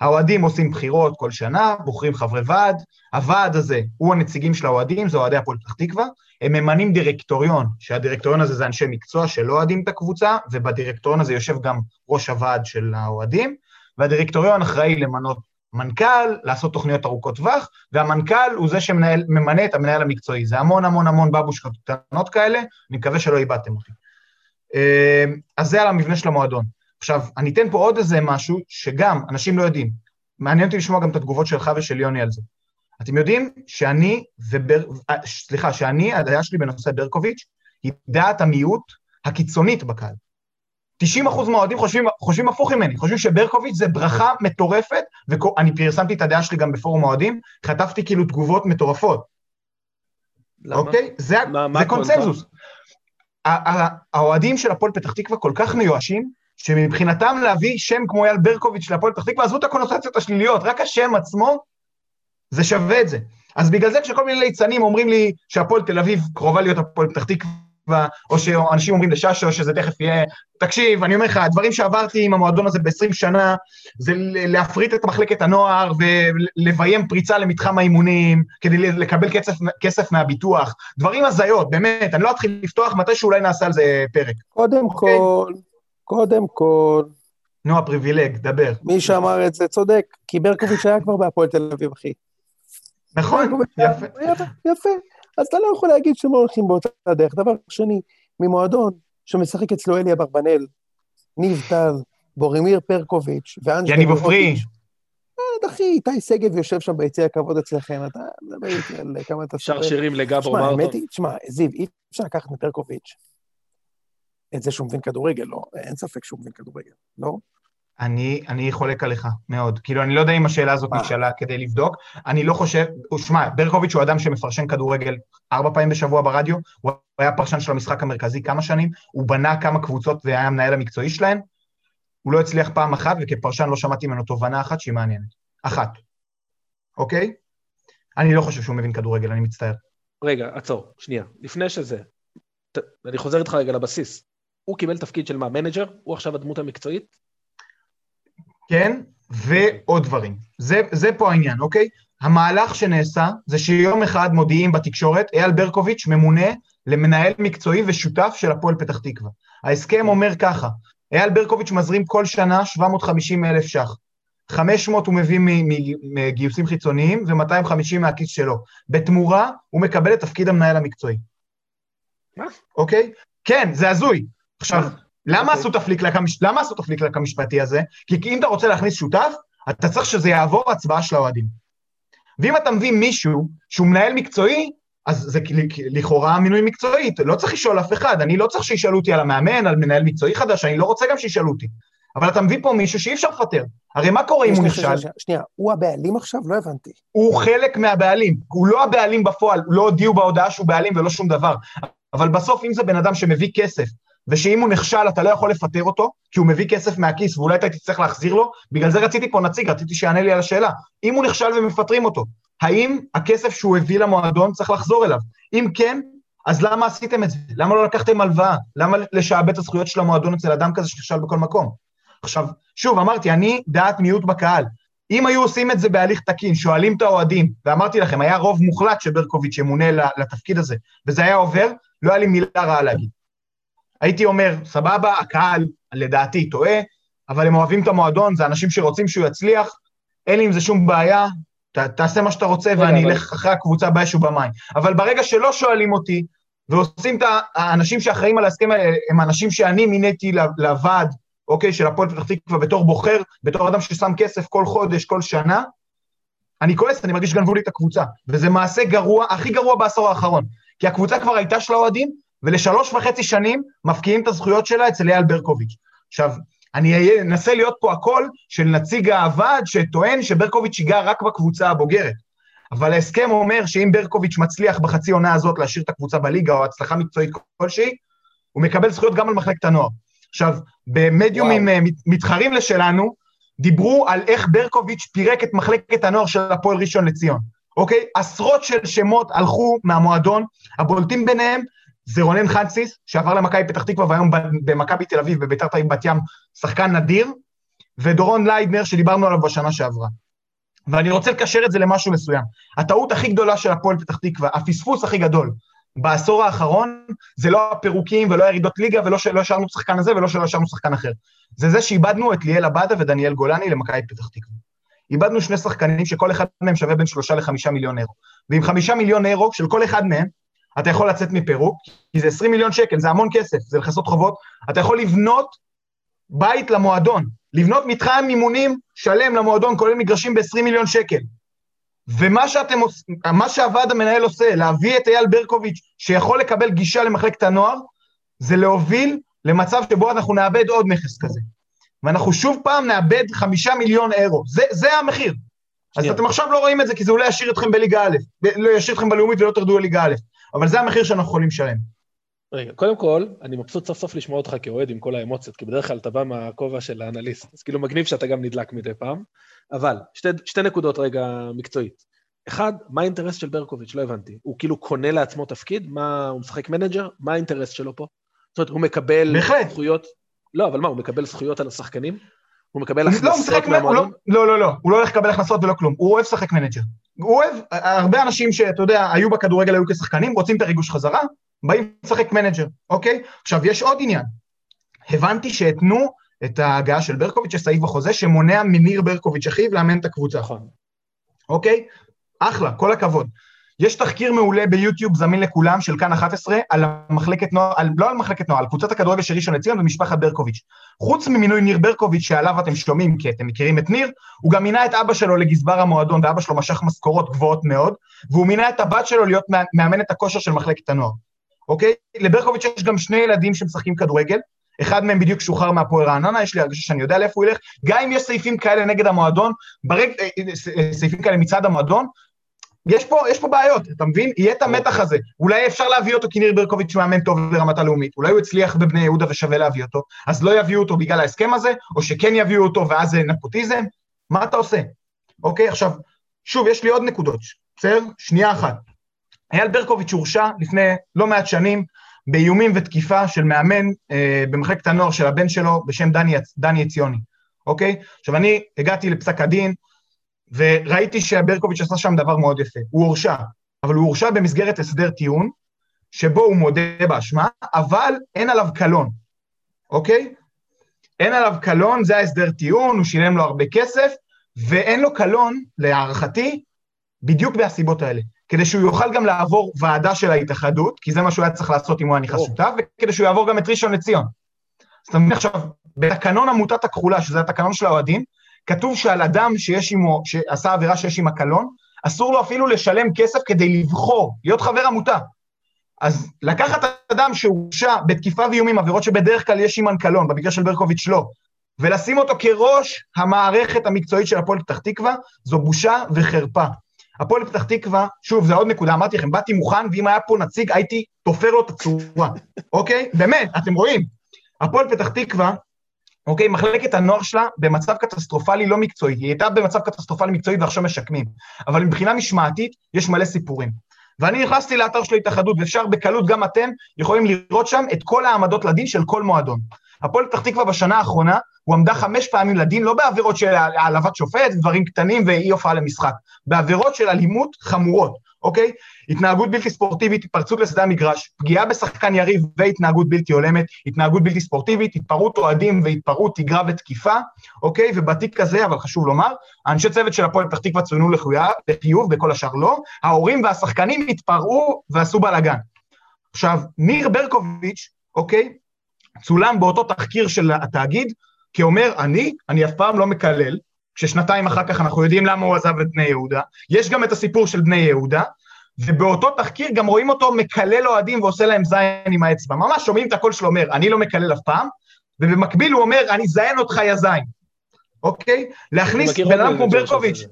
האוהדים עושים בחירות כל שנה, בוחרים חברי ועד, הוועד הזה הוא הנציגים של האוהדים, זה אוהדי הפועל פתח תקווה, הם ממנים דירקטוריון, שהדירקטוריון הזה זה אנשי מקצוע שלא אוהדים את הקבוצה, ובדירקטוריון הזה יושב גם ראש הוועד של האוהדים, והדירקטוריון אחראי למנות מנכ"ל, לעשות תוכניות ארוכות טווח, והמנכ"ל הוא זה שממנה את המנהל המקצועי. זה המון המון המון בבושקות קטנות כאלה, אני מקווה שלא איבדתם אותי. אה, אז זה על המבנה של המועדון. עכשיו, אני אתן פה עוד איזה משהו שגם אנשים לא יודעים. מעניין אותי לשמוע גם את התגובות שלך ושל יוני על זה. אתם יודעים שאני ובר... אה, סליחה, שאני, הדעה שלי בנושא ברקוביץ', היא דעת המיעוט הקיצונית בקהל. 90% מהאוהדים חושבים, חושבים הפוך ממני, חושבים שברקוביץ' זה ברכה מטורפת, ואני פרסמתי את הדעה שלי גם בפורום האוהדים, חטפתי כאילו תגובות מטורפות. למה? אוקיי? זה, מה, זה קונצנזוס. האוהדים של הפועל פתח תקווה כל כך מיואשים, שמבחינתם להביא שם כמו אייל ברקוביץ' להפועל פתח תקווה, עזבו את הקונוטציות השליליות, רק השם עצמו, זה שווה את זה. אז בגלל זה כשכל מיני ליצנים אומרים לי שהפועל תל אביב קרובה להיות הפועל פתח תקווה, או שאנשים אומרים לששו שזה תכף יהיה... תקשיב, אני אומר לך, הדברים שעברתי עם המועדון הזה ב-20 שנה, זה להפריט את מחלקת הנוער ולביים פריצה למתחם האימונים, כדי לקבל כסף, כסף מהביטוח. דברים הזיות, באמת, אני לא אתחיל לפתוח, מתי שאולי נעשה על זה פרק. קודם okay? אוקיי? כל, קודם כל... נו, הפריבילג, דבר. מי שאמר את זה צודק, כי ברקוביץ' היה כבר בהפועל תל אביב, אחי. נכון, יפה. יפה. יפה. אז אתה לא יכול להגיד שהם לא הולכים באותה דרך. דבר שני, ממועדון שמשחק אצלו אלי אברבנאל, ניב טל, בורימיר פרקוביץ' ואנג'ל... יניב עופרי. אה, אחי, איתי שגב יושב שם ביציע הכבוד אצלכם, אתה מדבר איתי על כמה אתה... שר שירים לגברו מרטון. תשמע, זיו, אי אפשר לקחת מפרקוביץ' את זה שהוא מבין כדורגל, לא, אין ספק שהוא מבין כדורגל, לא? אני, אני חולק עליך מאוד. כאילו, אני לא יודע אם השאלה הזאת נשאלה כדי לבדוק. אני לא חושב, שמע, ברקוביץ' הוא אדם שמפרשן כדורגל ארבע פעמים בשבוע ברדיו, הוא היה פרשן של המשחק המרכזי כמה שנים, הוא בנה כמה קבוצות והיה המנהל המקצועי שלהן. הוא לא הצליח פעם אחת, וכפרשן לא שמעתי ממנו תובנה אחת שהיא מעניינת. אחת. אוקיי? אני לא חושב שהוא מבין כדורגל, אני מצטער. רגע, עצור, שנייה. לפני שזה, ת, אני חוזר איתך רגע לבסיס. הוא קיבל תפקיד של מה, מנג'ר? הוא עכשיו הדמות המקצועית? כן, ועוד דברים. זה, זה פה העניין, אוקיי? המהלך שנעשה זה שיום אחד מודיעים בתקשורת, אייל ברקוביץ' ממונה למנהל מקצועי ושותף של הפועל פתח תקווה. ההסכם אומר ככה, אייל ברקוביץ' מזרים כל שנה 750 אלף ש"ח. 500 הוא מביא מגיוסים חיצוניים ו-250 מהכיס שלו. בתמורה הוא מקבל את תפקיד המנהל המקצועי. מה? אוקיי? כן, זה הזוי. עכשיו, למה אוקיי. למה עשו את הפליקלק המשפטי הזה? כי אם אתה רוצה להכניס שותף, אתה צריך שזה יעבור הצבעה של האוהדים. ואם אתה מביא מישהו שהוא מנהל מקצועי, אז זה לכאורה מינוי מקצועי, לא צריך לשאול אף אחד, אני לא צריך שישאלו אותי על המאמן, על מנהל מקצועי חדש, אני לא רוצה גם שישאלו אותי. אבל אתה מביא פה מישהו שאי אפשר לפטר. הרי מה קורה אם הוא נכשל? שנייה, הוא הבעלים עכשיו? לא הבנתי. הוא חלק מהבעלים, הוא לא הבעלים בפועל, לא הודיעו בהודעה שהוא בעלים ולא שום דבר. אבל בסוף, אם זה בן אדם שמביא כסף, ושאם הוא נכשל אתה לא יכול לפטר אותו, כי הוא מביא כסף מהכיס ואולי אתה תצטרך להחזיר לו, בגלל זה רציתי פה נציג, רציתי שיענה לי על השאלה. אם הוא נכשל ומפטרים אותו, האם הכסף שהוא הביא למועדון צריך לחזור אליו? אם כן, אז למה עשיתם את זה? למה לא לקחתם הלוואה? למה לשעבד את הזכויות של המועדון אצל אדם כזה שנכשל בכל מקום? עכשיו, שוב, אמרתי, אני דעת מיעוט בקהל. אם היו עושים את זה בהליך תקין, שואלים את האוהדים, ואמרתי לכם, היה רוב מוחלט שברקוביץ' ימונה לתפקיד הזה, וזה היה עובר, לא היה לי מילה רעה להגיד. הייתי אומר, סבבה, הקהל לדעתי טועה, אבל הם אוהבים את המועדון, זה אנשים שרוצים שהוא יצליח, אין לי עם זה שום בעיה, ת, תעשה מה שאתה רוצה ואני אלך אחרי הקבוצה באש ובמים. אבל ברגע שלא שואלים אותי, ועושים את האנשים שאחראים על ההסכם האלה, הם אנשים שאני מיניתי לוועד, אוקיי, של הפועל פתח תקווה בתור בוחר, בתור אדם ששם כסף כל חודש, כל שנה, אני כועס, אני מרגיש שגנבו לי את הקבוצה. וזה מעשה גרוע, הכי גרוע בעשור האחרון. כי הקבוצה כבר הייתה של האוהדים, ולשלוש וחצי שנים מפקיעים את הזכויות שלה אצל אייל ברקוביץ'. עכשיו, אני אנסה להיות פה הקול של נציג הוועד שטוען שברקוביץ' ייגע רק בקבוצה הבוגרת. אבל ההסכם אומר שאם ברקוביץ' מצליח בחצי עונה הזאת להשאיר את הקבוצה בליגה או הצלחה מקצועית כלשהי, הוא מקבל זכויות גם על מחלקת הנוער. עכשיו, במדיומים וואו. אה, מתחרים לשלנו, דיברו על איך ברקוביץ' פירק את מחלקת הנוער של הפועל ראשון לציון, אוקיי? עשרות של שמות הלכו מהמועדון, הבולטים ביניהם זה רונן חנסיס, שעבר למכבי פתח תקווה והיום במכבי תל אביב, בביתר תל בת ים, שחקן נדיר, ודורון ליידנר, שדיברנו עליו בשנה שעברה. ואני רוצה לקשר את זה למשהו מסוים. הטעות הכי גדולה של הפועל פתח תקווה, הפספוס הכי גדול בעשור האחרון, זה לא הפירוקים ולא ירידות ליגה ולא שלא השארנו שחקן הזה ולא שלא השארנו שחקן אחר. זה זה שאיבדנו את ליאל עבדה ודניאל גולני למכבי פתח תקווה. איבדנו שני שחקנים שכל אחד מהם שווה בין שלושה לחמישה מיליון אירו. ועם חמישה מיליון אירו של כל אחד מהם, אתה יכול לצאת מפירוק, כי זה 20 מיליון שקל, זה המון כסף, זה לכסות חובות, אתה יכול לבנות בית למועדון, לבנות מתחם מימונים שלם למועדון, כולל מגרשים ב-20 מיליון שקל. ומה שאתם עושים, מה שהוועד המנהל עושה, להביא את אייל ברקוביץ', שיכול לקבל גישה למחלקת הנוער, זה להוביל למצב שבו אנחנו נאבד עוד נכס כזה. ואנחנו שוב פעם נאבד חמישה מיליון אירו. זה, זה המחיר. אז אתם עכשיו לא רואים את זה, כי זה אולי ישאיר אתכם בליגה א', לא ישאיר אתכם בלאומית ולא תרדו לליגה א', אבל זה המחיר שאנחנו יכולים לשלם. רגע, קודם כל, אני מבסוט סוף סוף לשמוע אותך כאוהד עם כל האמוציות, כי בדרך כלל אתה בא מהכובע של האנליסט, אז כאילו מגניב שאתה גם נדלק מדי פעם. אבל, שתי, שתי נקודות רגע מקצועית. אחד, מה האינטרס של ברקוביץ'? לא הבנתי. הוא כאילו קונה לעצמו תפקיד? מה, הוא משחק מנג'ר? מה האינטרס שלו פה? זאת אומרת, הוא מקבל בהחלט. זכויות... לא, אבל מה, הוא מקבל זכויות על השחקנים? הוא מקבל לא, הכנסות לא, מהמועדון? לא, לא, לא, הוא לא הולך לקבל הכנסות ולא כלום, הוא אוהב לשחק מנג'ר. הוא אוהב, הרבה אנשים שאתה יודע, היו בכדורגל, היו כשחקנים, רוצים את הריגוש חזרה, באים לשחק מנג'ר, אוקיי? עכשיו, יש עוד עניין. הבנתי שהתנו את ההגעה של ברקוביץ', יש סעיף בחוזה שמונע מניר ברקוביץ' אחיו לאמן את הקבוצה. נכון. אוקיי? אחלה, כל הכבוד. יש תחקיר מעולה ביוטיוב, זמין לכולם, של כאן 11, על המחלקת נוער, על, לא על מחלקת נוער, על קבוצת הכדורגל של ראשון לציון ומשפחת ברקוביץ'. חוץ ממינוי ניר ברקוביץ', שעליו אתם שומעים, כי אתם מכירים את ניר, הוא גם מינה את אבא שלו לגזבר המועדון, ואבא שלו משך משכורות גבוהות מאוד, והוא מינה את הבת שלו להיות מאמנת הכושר של מחלקת הנוער. אוקיי? לברקוביץ' יש גם שני ילדים שמשחקים כדורגל, אחד מהם בדיוק שוחרר מהפועל רעננה, יש לי הרגשה שאני יודע לאיפה הוא ילך, גם אם יש סעיפים כאלה נגד המועדון, ברג... אה, אה, סעיפים כאלה מצד המועדון, יש פה, יש פה בעיות, אתה מבין? יהיה את המתח אוקיי. הזה. אולי אפשר להביא אותו כי ניר ברקוביץ' מאמן טוב לרמת הלאומית, אולי הוא הצליח בבני יהודה ושווה להביא אותו, אז לא יביאו אותו בגלל ההסכם הזה, או שכן יביאו אותו ואז זה נפוטיזם, מה אתה עושה? אוקיי, עכשיו, שוב, יש לי עוד נקודות. בסדר? שנייה אחת. אייל ברקוביץ' הורשע לפני לא מעט שנים באיומים ותקיפה של מאמן אה, במחלקת הנוער של הבן שלו בשם דני, דני עציוני, אוקיי? עכשיו, אני הגעתי לפסק הדין, וראיתי שברקוביץ' עשה שם דבר מאוד יפה. הוא הורשע, אבל הוא הורשע במסגרת הסדר טיעון, שבו הוא מודה באשמה, אבל אין עליו קלון, אוקיי? אין עליו קלון, זה ההסדר טיעון, הוא שילם לו הרבה כסף, ואין לו קלון, להערכתי, בדיוק מהסיבות האלה. כדי שהוא יוכל גם לעבור ועדה של ההתאחדות, כי זה מה שהוא היה צריך לעשות אם הוא היה נכנס שותף, וכדי שהוא יעבור גם את ראשון לציון. אז אתה מבין עכשיו, בתקנון עמותת הכחולה, שזה התקנון של האוהדים, כתוב שעל אדם שיש עמו, שעשה עבירה שיש עם הקלון, אסור לו אפילו לשלם כסף כדי לבחור, להיות חבר עמותה. אז לקחת אדם שהורשע בתקיפה ואיומים, עבירות שבדרך כלל יש עימן קלון, במקרה של ברקוביץ' לא, ולשים אותו כראש המערכת המקצועית של הפועל פתח תקווה, זו בושה וחרפה. הפועל פתח תקווה, שוב, זו עוד נקודה, אמרתי לכם, באתי מוכן, ואם היה פה נציג, הייתי תופר לו את הצורה, אוקיי? באמת, אתם רואים. הפועל פתח תקווה, אוקיי, מחלקת הנוער שלה במצב קטסטרופלי לא מקצועי, היא הייתה במצב קטסטרופלי מקצועי ועכשיו משקמים, אבל מבחינה משמעתית יש מלא סיפורים. ואני נכנסתי לאתר של ההתאחדות, ואפשר בקלות, גם אתם יכולים לראות שם את כל העמדות לדין של כל מועדון. הפועל פתח תקווה בשנה האחרונה, הוא עמדה חמש פעמים לדין, לא בעבירות של העלבת שופט, דברים קטנים ואי הופעה למשחק, בעבירות של אלימות חמורות, אוקיי? התנהגות בלתי ספורטיבית, התפרצות לשדה המגרש, פגיעה בשחקן יריב והתנהגות בלתי הולמת, התנהגות בלתי ספורטיבית, התפרעות אוהדים והתפרעות תגרה ותקיפה, אוקיי? ובתיק הזה, אבל חשוב לומר, האנשי צוות של הפועל פתח תקווה צוינו לחיוב, וכל השאר לא, ההורים והשחקנים התפרעו ועשו בלאגן. עכשיו, ניר ברקוביץ', אוקיי? צולם באותו תחקיר של התאגיד, כאומר, אני, אני אף פעם לא מקלל, כששנתיים אחר כך אנחנו יודעים למה הוא עזב את בני יהודה, יש גם את הסיפור של בני יהודה, ובאותו תחקיר גם רואים אותו מקלל אוהדים ועושה להם זין עם האצבע. ממש שומעים את הקול שלו אומר, אני לא מקלל אף פעם, ובמקביל הוא אומר, אני זיין אותך יא זין, אוקיי? להכניס בן אדם כמו ברקוביץ',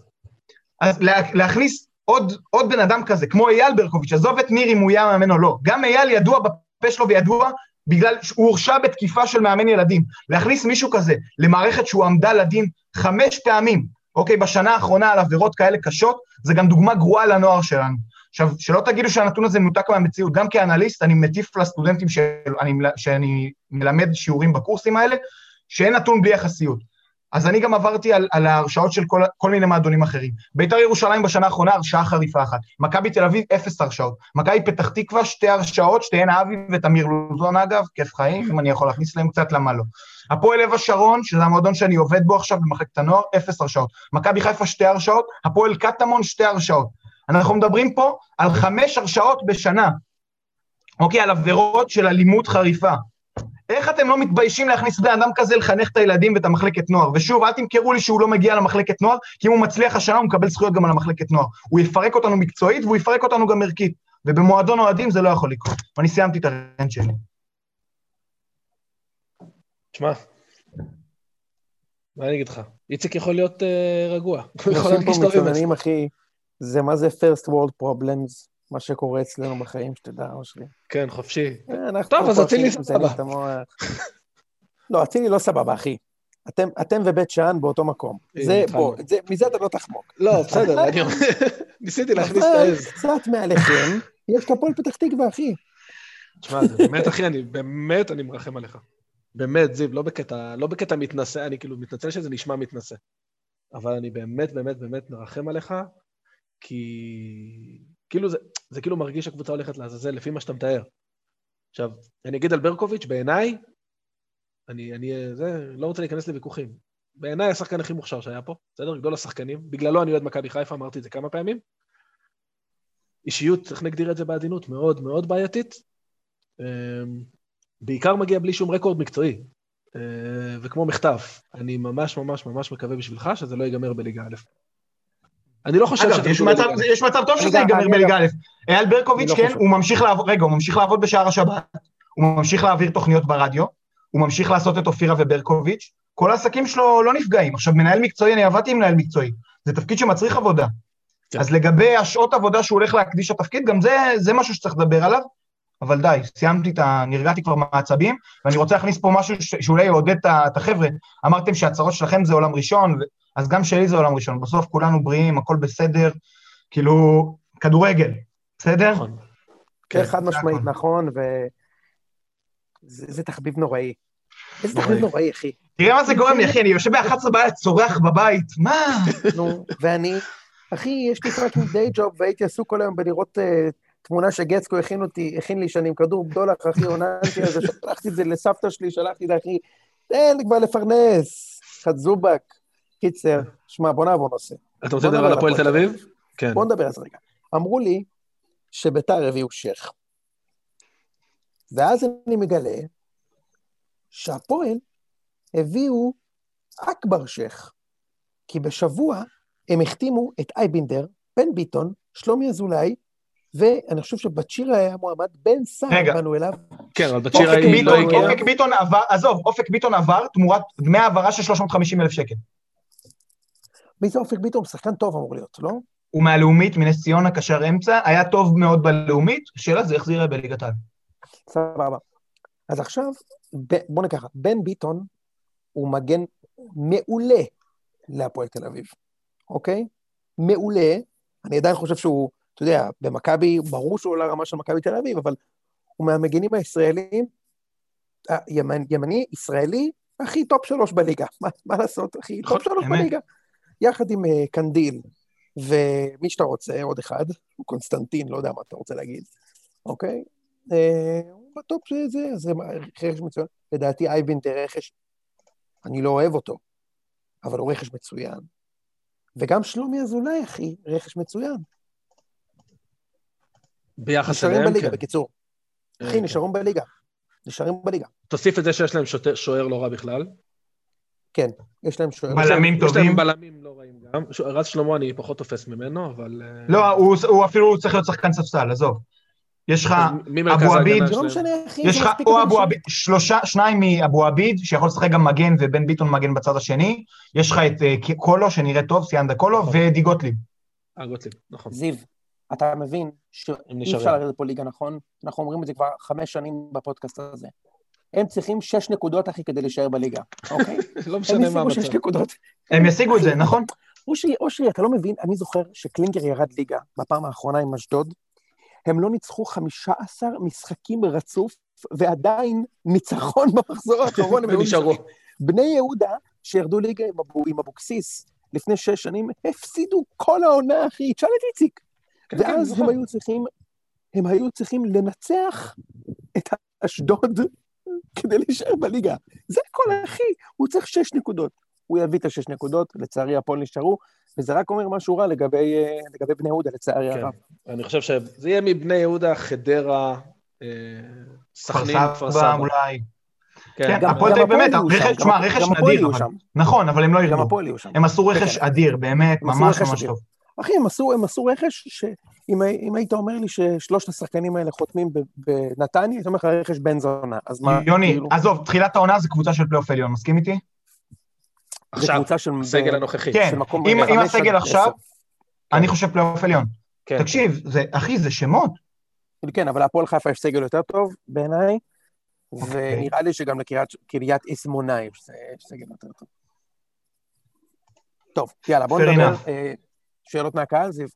אז להכניס עוד, עוד בן אדם כזה, כמו אייל ברקוביץ', עזוב את ניר אם הוא יהיה מאמן או לא, גם אייל ידוע בפה שלו וידוע בגלל שהוא הורשע בתקיפה של מאמן ילדים. להכניס מישהו כזה למערכת שהוא עמדה לדין חמש פעמים, אוקיי, בשנה האחרונה על עבירות כאלה קשות, זה גם דוגמה גרועה לנוער שלנו. עכשיו, שלא תגידו שהנתון הזה מנותק מהמציאות, גם כאנליסט אני מטיף לסטודנטים שאני, שאני מלמד שיעורים בקורסים האלה, שאין נתון בלי יחסיות. אז אני גם עברתי על, על ההרשאות של כל, כל מיני מועדונים אחרים. בית"ר ירושלים בשנה האחרונה הרשאה חריפה אחת. מכבי תל אביב, אפס הרשאות. מכבי פתח תקווה, שתי הרשאות, שתיהן אבי ותמיר לוזון אגב, כיף חיים, אם אני יכול להכניס להם קצת, למה לא. הפועל לב השרון, שזה המועדון שאני עובד בו עכשיו במחלקת הנוער, אפס הרשאות. מכבי חיפה, שתי הרשאות. הפועל קטמון, שתי הרשאות. אנחנו מדברים פה על חמש הרשאות בשנה, אוקיי? על עבירות של אלימות חריפה. איך אתם לא מתביישים להכניס בן אדם כזה לחנך את הילדים ואת המחלקת נוער? ושוב, אל תמכרו לי שהוא לא מגיע למחלקת נוער, כי אם הוא מצליח השנה הוא מקבל זכויות גם על המחלקת נוער. הוא יפרק אותנו מקצועית והוא יפרק אותנו גם ערכית. ובמועדון אוהדים זה לא יכול לקרות. ואני סיימתי את הרנט שלי. תשמע, מה אני אגיד לך? איציק יכול להיות uh, רגוע. הוא יכול להרגיש טוב עצמו. זה מה זה first world problems, מה שקורה אצלנו בחיים, שתדע, אושרי. כן, חופשי. אה, טוב, אז אצילי סבבה. לא, אצילי לא סבבה, אחי. אתם, אתם ובית שאן באותו מקום. זה, בוא, זה, מזה אתה לא תחמוק. לא, בסדר, אני ניסיתי להכניס את העז. קצת מעליכם, יש כפול פתח תקווה, אחי. תשמע, באמת, אחי, אני באמת, אני מרחם עליך. באמת, זיו, לא בקטע, לא בקטע מתנשא, אני כאילו מתנצל שזה נשמע מתנשא. אבל אני באמת, באמת, באמת מרחם עליך, כי כאילו זה, זה כאילו מרגיש שהקבוצה הולכת לעזאזל לפי מה שאתה מתאר. עכשיו, אני אגיד על ברקוביץ', בעיניי, אני, אני זה, לא רוצה להיכנס לוויכוחים. בעיניי השחקן הכי מוכשר שהיה פה, בסדר? גדול השחקנים. בגללו אני אוהד מכבי חיפה, אמרתי את זה כמה פעמים. אישיות, איך נגדיר את זה בעדינות, מאוד מאוד בעייתית. אמ, בעיקר מגיע בלי שום רקורד מקצועי. אה, וכמו מכתב, אני ממש ממש ממש מקווה בשבילך שזה לא ייגמר בליגה א'. אני לא חושב שזה... אגב, יש מצב טוב שזה ייגמר בליגה א'. אייל ברקוביץ', לא כן, הוא ממשיך לעבוד, רגע, הוא ממשיך לעבוד בשער השבת, הוא ממשיך להעביר תוכניות ברדיו, הוא ממשיך לעשות את אופירה וברקוביץ', כל העסקים שלו לא נפגעים. עכשיו, מנהל מקצועי, אני עבדתי עם מנהל מקצועי, זה תפקיד שמצריך עבודה. כן. אז לגבי השעות עבודה שהוא הולך להקדיש לתפקיד, גם זה, זה משהו שצריך לדבר עליו, אבל די, סיימתי את ה... נרגעתי כבר מהעצבים, ואני רוצה להכניס פה משהו ש... שאולי יעודד את החבר'ה. אמרתם שהצהרות שלכם זה עולם ראשון, אז גם שלי זה עולם ראשון. בסוף כולנו בריאים, הכל בסדר, כאילו, כדורגל, בסדר? נכון. כן, חד משמעית, נכון, וזה תחביב נוראי. איזה תחביב נוראי, אחי. תראה מה זה גורם לי, אחי, אני יושב ב-11 בלילה, צורח בבית, מה? נו, ואני, אחי, יש לי fucking day job, והייתי עסוק כל היום בלראות אה, תמונה שגצקו הכין אותי, הכין לי שאני עם כדור בדולח, אחי, עוננתי על זה, שלחתי את זה לסבתא שלי, שלחתי את זה, אחי, תן לי כבר לפרנס, חצובק. קיצר, שמע, בוא נעבור נושא. אתה רוצה לדבר על הפועל תל אביב? כן. בוא נדבר על זה רגע. אמרו לי שביתר הביאו שייח. ואז אני מגלה שהפועל הביאו אכבר שייח. כי בשבוע הם החתימו את אייבינדר, בן ביטון, שלומי אזולאי, ואני חושב שבת שירה היה מועמד, בן סער באנו אליו. כן, אבל היא לא הגיעה. אופק ביטון עבר, עזוב, אופק ביטון עבר תמורת דמי העברה של 350 אלף שקל. מי זה אופק ביטון? שחקן טוב אמור להיות, לא? הוא מהלאומית, מנס ציונה, קשר אמצע, היה טוב מאוד בלאומית, השאלה זה איך זה יראה בליגת העל. סבבה. אז עכשיו, בוא נקח, בן ביטון הוא מגן מעולה להפועל תל אביב, אוקיי? מעולה. אני עדיין חושב שהוא, אתה יודע, במכבי, ברור שהוא עולה רמה של מכבי תל אביב, אבל הוא מהמגנים הישראלים, ימנ, ימני, ישראלי, הכי טופ שלוש בליגה. מה, מה לעשות, הכי טופ שלוש בליגה. יחד עם uh, קנדיל, ומי שאתה רוצה, עוד אחד, קונסטנטין, לא יודע מה אתה רוצה להגיד, אוקיי? Uh, הוא בטופ שזה, זה רכש מצוין. לדעתי אייל בינטר רכש, אני לא אוהב אותו, אבל הוא רכש מצוין. וגם שלומי אזולאי, אחי, רכש מצוין. ביחס אליהם, כן. נשארים בליגה, בקיצור. אחי, כן. נשארים בליגה. נשארים בליגה. תוסיף את זה שיש להם שוער לא רע בכלל. כן, יש להם שוער. בלמים טובים. יש להם בלמים לא גם. רז שלמה אני פחות תופס ממנו, אבל... אה, לא, הוא אפילו צריך להיות שחקן ספסל, עזוב. יש לך אבו עביד, לא יש לך או אבו עביד, שלושה, שניים מאבו עביד, שיכול לשחק גם מגן ובן ביטון מגן בצד השני, יש לך את אה, קולו, שנראה טוב, סיאנדה קולו, נכון. ודי גוטליב. אה, גוטליב, נכון. זיו, אתה מבין שאי אפשר לרדת פה ליגה, נכון? אנחנו אומרים את זה כבר חמש שנים בפודקאסט הזה. הם צריכים שש נקודות, אחי, כדי להישאר בליגה, אוקיי? לא משנה מה המצב. הם ישיגו שש נקודות. הם ישיגו את זה, נכון? אושרי, אושרי, אתה לא מבין, אני זוכר שקלינגר ירד ליגה בפעם האחרונה עם אשדוד, הם לא ניצחו 15 משחקים רצוף, ועדיין ניצחון במחזור האחרון. הם נשארו. בני יהודה, שירדו ליגה עם אבוקסיס לפני שש שנים, הפסידו כל העונה, אחי, תשאל את איציק. כן, כן, ואז הם היו צריכים, הם היו צריכים לנצח את אשדוד כדי להישאר בליגה. זה הכל, אחי, הוא צריך שש נקודות. הוא יביא את השש נקודות, לצערי הפועל נשארו, וזה רק אומר משהו רע לגבי, אה, לגבי בני יהודה, לצערי כן. הרב. אני חושב שזה יהיה מבני יהודה, חדרה, אה, סכנין, כפר סבא. אולי. כן, כן הפועל תל אביב באמת, רכש, תשמע, רכש נדיר. נכון, אבל הם לא ירדו. הם עשו רכש כן, אדיר, באמת, ממש ממש טוב. אחי, הם עשו, הם עשו רכש שאם היית אומר לי ששלושת השחקנים האלה חותמים בנתניה, הייתי אומר לך רכש בן זונה, אז מה... יוני, כאילו... עזוב, תחילת העונה זה קבוצה של פלייאוף עליון, מסכים איתי? עכשיו, סגל הנוכחי. כן, עם הסגל עכשיו, אני חושב פלייאוף עליון. כן. תקשיב, זה, אחי, זה שמות. כן, אבל להפועל חיפה יש סגל יותר טוב בעיניי, אוקיי. ונראה לי שגם לקריית שמונה יש סגל יותר טוב. טוב, יאללה, בואו נדבר. שאלות מהקהל, זיו?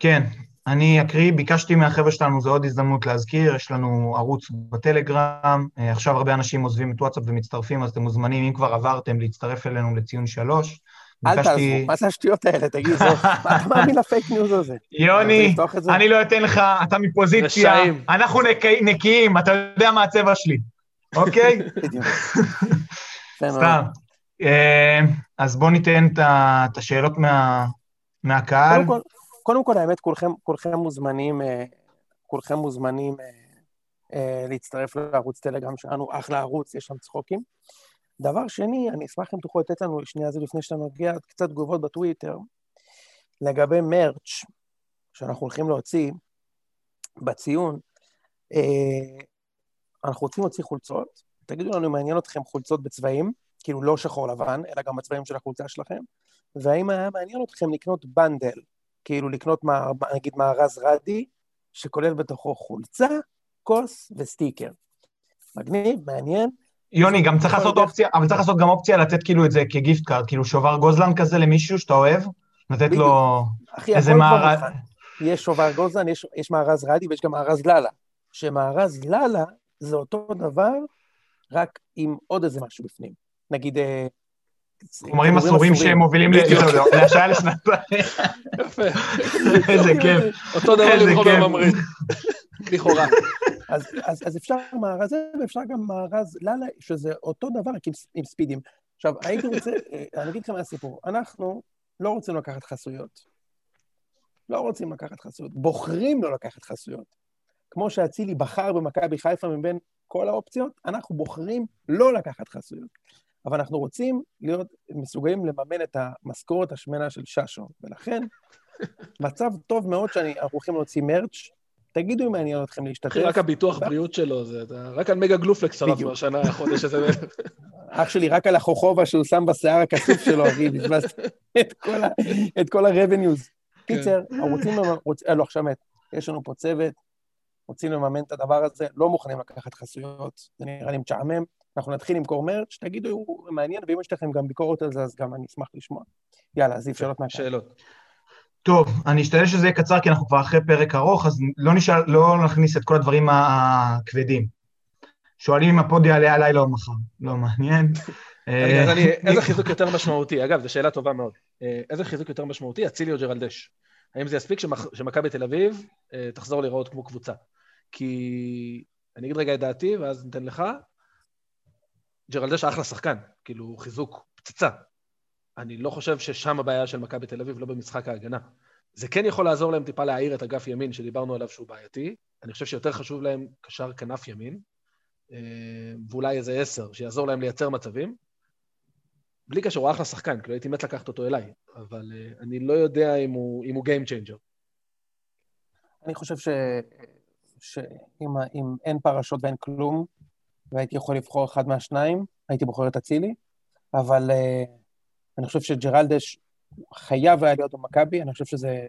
כן, אני אקריא, ביקשתי מהחבר'ה שלנו, זו עוד הזדמנות להזכיר, יש לנו ערוץ בטלגרם, אה, עכשיו הרבה אנשים עוזבים את וואטסאפ ומצטרפים, אז אתם מוזמנים, אם כבר עברתם, להצטרף אלינו לציון שלוש. אל תעזבו, מה זה השטויות האלה, תגיד, מה אתה מאמין ל fake news הזה? יוני, אני לא אתן לך, אתה מפוזיציה, אנחנו נקיים, אתה יודע מה הצבע שלי, אוקיי? סתם. אה, אז בואו ניתן את השאלות מהקהל. קודם כל, האמת, כולכם, כולכם מוזמנים, אה, כולכם מוזמנים אה, אה, להצטרף לערוץ טלגרם שלנו, אחלה ערוץ, יש שם צחוקים. דבר שני, אני אשמח אם תוכלו לתת לנו שנייה זה לפני שאתה מגיע קצת תגובות בטוויטר, לגבי מרץ' שאנחנו הולכים להוציא בציון. אנחנו רוצים להוציא חולצות, תגידו לנו אם מעניין אתכם חולצות בצבעים, כאילו לא שחור לבן, אלא גם בצבעים של החולצה שלכם, והאם היה מעניין אתכם לקנות בנדל כאילו לקנות, מה, נגיד, מארז רדי, שכולל בתוכו חולצה, כוס וסטיקר. מגניב, מעניין. יוני, גם צריך לעשות אופציה, אבל צריך לעשות גם אופציה לתת כאילו את זה כגיפט קארד, כאילו שובר גוזלן כזה למישהו שאתה אוהב, לתת לו איזה מארז. יש שובר גוזן, יש, יש מארז רדי ויש גם מארז לאלה. שמארז לאלה זה אותו דבר, רק עם עוד איזה משהו בפנים. נגיד... חומרים אסורים שהם מובילים להשעיה לשנתיים. יפה. איזה כיף. אותו דבר עם חומר ממריד. לכאורה. אז אפשר מארז זה, ואפשר גם מארז לאללה, שזה אותו דבר, רק עם ספידים. עכשיו, הייתי רוצה, אה, אני אגיד לכם מה הסיפור. אנחנו לא רוצים לקחת חסויות. לא רוצים לקחת חסויות. בוחרים לא לקחת חסויות. כמו שאצילי בחר במכבי חיפה מבין כל האופציות, אנחנו בוחרים לא לקחת חסויות. אבל אנחנו רוצים להיות מסוגלים לממן את המשכורת השמנה של ששו, ולכן מצב טוב מאוד שאנחנו הולכים להוציא מרץ', תגידו אם מעניין אתכם להשתתף. רק הביטוח בריאות שלו, זה, רק על מגה גלופלקס שרפנו השנה, החודש הזה. אח שלי, רק על החוכובה שהוא שם בשיער הכסוף שלו, אחי, בזבזת את כל ה-revenues. כן. קיצר, רוצים, לא, עכשיו מת, יש לנו פה צוות, רוצים לממן את הדבר הזה, לא מוכנים לקחת חסויות, זה נראה לי משעמם. אנחנו נתחיל למכור מרץ', תגידו, מעניין, ואם יש לכם גם ביקורת על זה, אז גם אני אשמח לשמוע. יאללה, אז שאלות מהקהל. שאלות. טוב, אני אשתדל שזה יהיה קצר, כי אנחנו כבר אחרי פרק ארוך, אז לא, נשאל, לא נכניס את כל הדברים הכבדים. שואלים אם הפוד יעלה הלילה או מחר. לא מעניין. אה, איזה חיזוק יותר משמעותי? אגב, זו שאלה טובה מאוד. אה, איזה חיזוק יותר משמעותי? אצילי או ג'רלדש? האם זה יספיק שמכבי תל אביב אה, תחזור להיראות כמו קבוצה? כי אני אגיד רגע את דעתי, ואז ניתן לך. ג'רלדש אחלה שחקן, כאילו חיזוק פצצה. אני לא חושב ששם הבעיה של מכבי תל אביב, לא במשחק ההגנה. זה כן יכול לעזור להם טיפה להעיר את אגף ימין, שדיברנו עליו שהוא בעייתי. אני חושב שיותר חשוב להם קשר כנף ימין, ואולי איזה עשר, שיעזור להם לייצר מצבים. בלי קשר, הוא אחלה שחקן, כאילו הייתי מת לקחת אותו אליי, אבל uh, אני לא יודע אם הוא, אם הוא Game Changer. אני חושב. שאם אין פרשות ואין כלום, והייתי יכול לבחור אחד מהשניים, הייתי בוחר את אצילי, אבל uh, אני חושב שג'רלדש חייב היה להיות במכבי, אני חושב שזה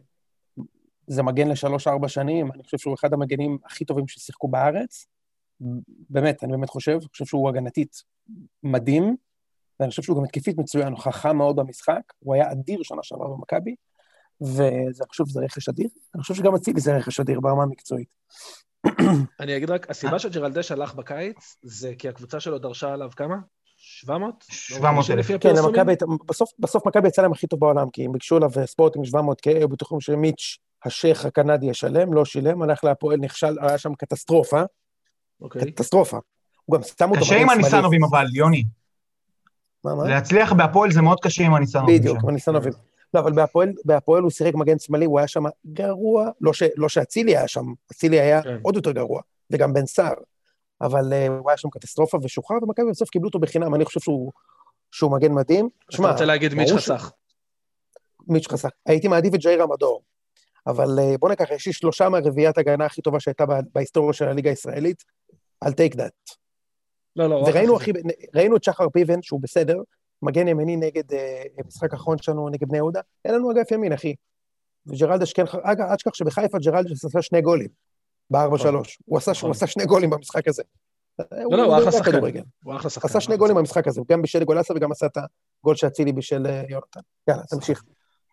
זה מגן לשלוש-ארבע שנים, אני חושב שהוא אחד המגנים הכי טובים ששיחקו בארץ. באמת, אני באמת חושב, אני חושב שהוא הגנתית מדהים, ואני חושב שהוא גם התקפית מצוין, הוא חכם מאוד במשחק, הוא היה אדיר שנה שעברה במכבי, ואני חושב שזה רכש אדיר. אני חושב שגם אצילי זה רכש אדיר ברמה המקצועית. אני אגיד רק, הסיבה שג'רלדש הלך בקיץ, זה כי הקבוצה שלו דרשה עליו כמה? 700? 700 אלף. כן, למכבי, בסוף, בסוף מכבי יצא להם הכי טוב בעולם, כי הם ביקשו עליו ספורטינג 700 K, היו בטוחים שמיץ', השייח הקנדי ישלם, לא שילם, הלך להפועל, נכשל, היה שם קטסטרופה. אוקיי. קטסטרופה. הוא גם שם אותו... קשה עם הניסנובים אבל, יוני. מה, מה? להצליח בהפועל זה מאוד קשה עם הניסנובים. בדיוק, עם הניסנובים. לא, אבל בהפועל, בהפועל הוא שיחק מגן שמאלי, הוא היה שם גרוע, לא, ש, לא שאצילי היה שם, אצילי היה כן. עוד יותר גרוע, וגם בן סער, אבל uh, הוא היה שם קטסטרופה ושוחרר, ומכבי בסוף קיבלו אותו בחינם, אני חושב שהוא, שהוא מגן מדהים. אתה רוצה להגיד מיץ' חסך. מיץ' חסך. הייתי מעדיף את ג'ייר המדור, אבל uh, בוא ניקח, יש לי שלושה מהרביעיית הגנה הכי טובה שהייתה בהיסטוריה של הליגה הישראלית, אל take that. לא, לא, וראינו הכי, ראינו את שחר פיבן, שהוא בסדר, מגן ימיני נגד, אה, משחק אחרון שלנו נגד בני יהודה, אין לנו אגף ימין, אחי. וג'רלדש כן, אגב, אל תשכח שבחיפה ג'רלדש עשה שני גולים, בארבע נכון. שלוש. הוא נכון. עשה שני גולים במשחק הזה. לא, לא, הוא אחלה שחקן. הוא אחלה שחקן. עשה שני גולים במשחק הזה, הוא גם בישל גולסה וגם עשה את הגול שאצילי בישל אה, יונתן. יאללה, תמשיך.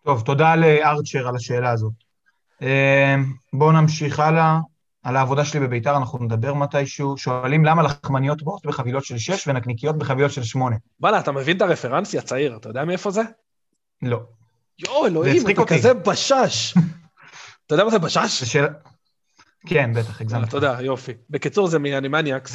טוב, תודה לארצ'ר על השאלה הזאת. אה, בואו נמשיך הלאה. על העבודה שלי בביתר אנחנו נדבר מתישהו. שואלים למה לחמניות באות בחבילות של 6 ונקניקיות בחבילות של 8. וואלה, אתה מבין את הרפרנס הצעיר, אתה יודע מאיפה זה? לא. יואו, אלוהים, אתה אותי. כזה בשש. אתה יודע מה זה בשש? בשאל... כן, בטח, הגזמת. תודה, יופי. בקיצור, זה מאנימניאקס.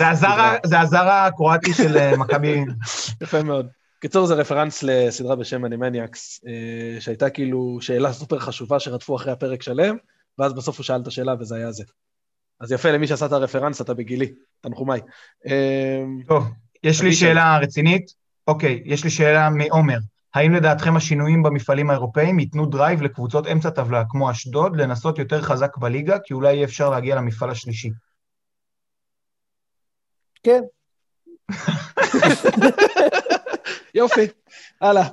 זה הזר הקרואטי של אה, מכבי... יפה מאוד. בקיצור, זה רפרנס לסדרה בשם אנימניאקס, אה, שהייתה כאילו שאלה סופר חשובה שרדפו אחרי הפרק שלם, ואז בסוף הוא שאל את השאלה וזה היה זה. אז יפה, למי שעשה את הרפרנס, אתה בגילי, תנחומיי. אמ, טוב, יש לי שאלה רצינית. אוקיי, יש לי שאלה מעומר. האם לדעתכם השינויים במפעלים האירופאים ייתנו drive לקבוצות אמצע טבלה, כמו אשדוד, לנסות יותר חזק בליגה, כי אולי יהיה אפשר להגיע למפעל השלישי? כן. יופי, הלאה.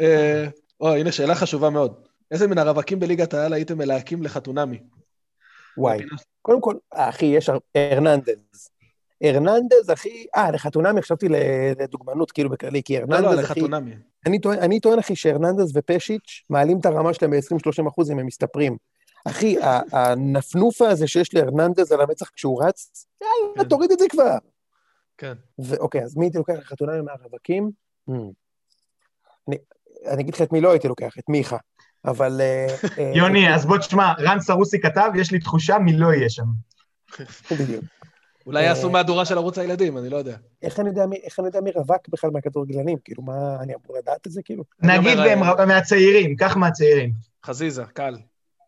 אה, או, הנה שאלה חשובה מאוד. איזה מן הרווקים בליגת העל הייתם מלהקים לחתונמי? וואי. קודם כל, אחי, יש ארננדז, ארננדז, אחי, אה, לחתונמי חשבתי לדוגמנות, כאילו בכללי, כי ארננדז, לא, לא, אחי... לחתונמי. אני טוען, אני טוען, אחי, שארננדז ופשיץ' מעלים את הרמה שלהם ב-20-30 אחוז אם הם מסתפרים. אחי, הנפנופה הזה שיש לארננדז על המצח כשהוא רץ, יאללה, כן. תוריד את זה כבר. כן. ואוקיי, אז מי הייתי לוקח לחתונמי מהרווקים? Hmm. אני, אני אגיד לך את מי לא הייתי לוקח, את מיכה. אבל... אה, אה, יוני, אז בוא תשמע, רן סרוסי כתב, יש לי תחושה מי לא יהיה שם. בדיוק. אולי יעשו מהדורה של ערוץ הילדים, אני לא יודע. איך אני יודע מי, איך אני יודע מי רווק בכלל מהכדורגלנים? כאילו, מה, אני אמור לדעת את זה, כאילו? נגיד אה, מהצעירים, קח מהצעירים. חזיזה, קל.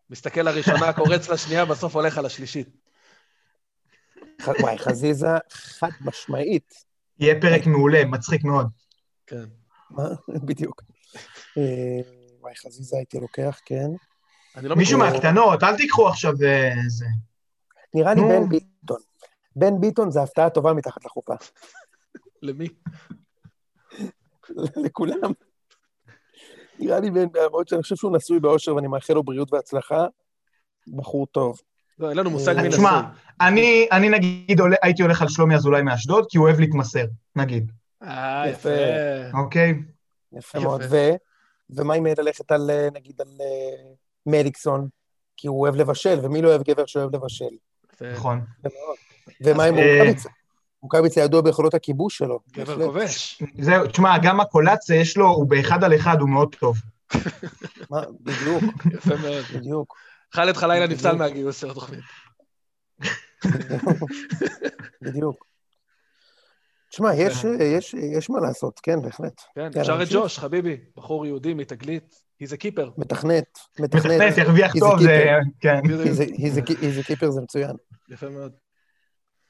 מסתכל לראשונה, קורץ לשנייה, בסוף הולך על השלישית. וואי, חזיזה, חד משמעית. יהיה פרק מעולה, מצחיק מאוד. כן. מה? בדיוק. אה, וואי, חזיזה הייתי לוקח, כן. לא מישהו מכיר- מהקטנות, אל תיקחו עכשיו אה, זה. נראה לי. בן ביטון. בן ביטון זה הפתעה טובה מתחת לחופה. למי? לכולם. נראה לי בן, למרות שאני חושב שהוא נשוי באושר ואני מאחל לו בריאות והצלחה. בחור טוב. לא, אין לנו מושג אה, מי תשמע, נשוי. אני, אני נגיד הייתי הולך על שלומי אזולאי מאשדוד, כי הוא אוהב להתמסר, נגיד, אה, יפה. אוקיי? יפה יפה. מאוד. ו... ומה אם ללכת על, אה, נגיד, על אה, מליקסון? כי הוא אוהב לבשל, ומי לא אוהב גבר שאוהב לבשל? נכון. ומה עם אה, רוקאביצה? רוקאביצה ידוע ביכולות הכיבוש שלו. גבר. כובש. זהו, תשמע, גם הקולציה יש לו, הוא באחד על אחד, הוא מאוד טוב. מה, בדיוק, יפה מאוד. בדיוק. חאלד חלילה נפסל. מהגיוס של התוכנית. בדיוק. תשמע, יש, יש, יש מה לעשות, כן, בהחלט. כן, יאללה, אפשר את. ג'וש, חביבי, בחור יהודי מתגלית. he's a keeper. מתכנת, מתכנת. מתכנת, a טוב, זה... כן. He's a- he's a ki- he's a keeper זה מצוין. יפה מאוד.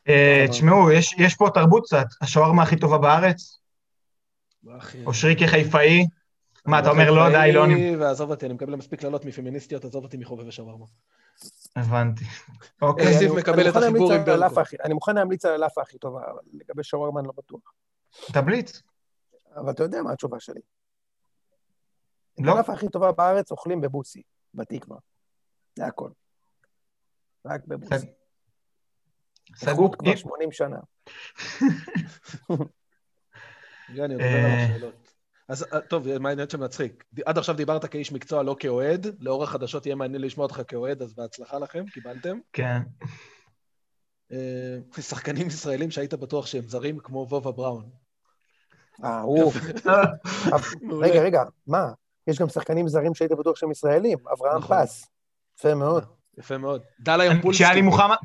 אה, תשמעו, יש- יש פה תרבות קצת, השווארמה הכי טובה בארץ, אחי. אושריקי חיפאי. מה, אתה אומר לא, די, לא... אני- ועזוב אותי, אני מקבל מספיק קללות מפמיניסטיות, עזוב אותי מחובבי שווארמה. הבנתי. אה, אוקיי. זיו אני- מקבל את מוכן החיבור להמליץ עם על ברקו. אני מוכן להמליץ על הלאפה הכי טובה, אבל לגבי שווארמה אני לא בטוח. תבליץ. אבל אתה יודע מה התשובה שלי. לא. הלאפה הכי טובה בארץ אוכלים בבוסי, בתקווה. זה הכל. רק בבוסי. סגור. כבר 80 שנה. אני מדבר על השאלות. אז אה, טוב, מה העניין שמצחיק? עד עכשיו דיברת כאיש מקצוע, לא כאוהד. לאור החדשות יהיה מעניין לשמוע אותך כאוהד, אז בהצלחה לכם, קיבלתם. כן. אה, שחקנים ישראלים שהיית בטוח שהם זרים, כמו וובה בראון. אה, הוא... מעולה. רגע, רגע, מה? יש גם שחקנים זרים שהיית בטוח שהם ישראלים. אברהם נכון. פס. יפה מאוד. יפה מאוד. דלה ימפולסקי.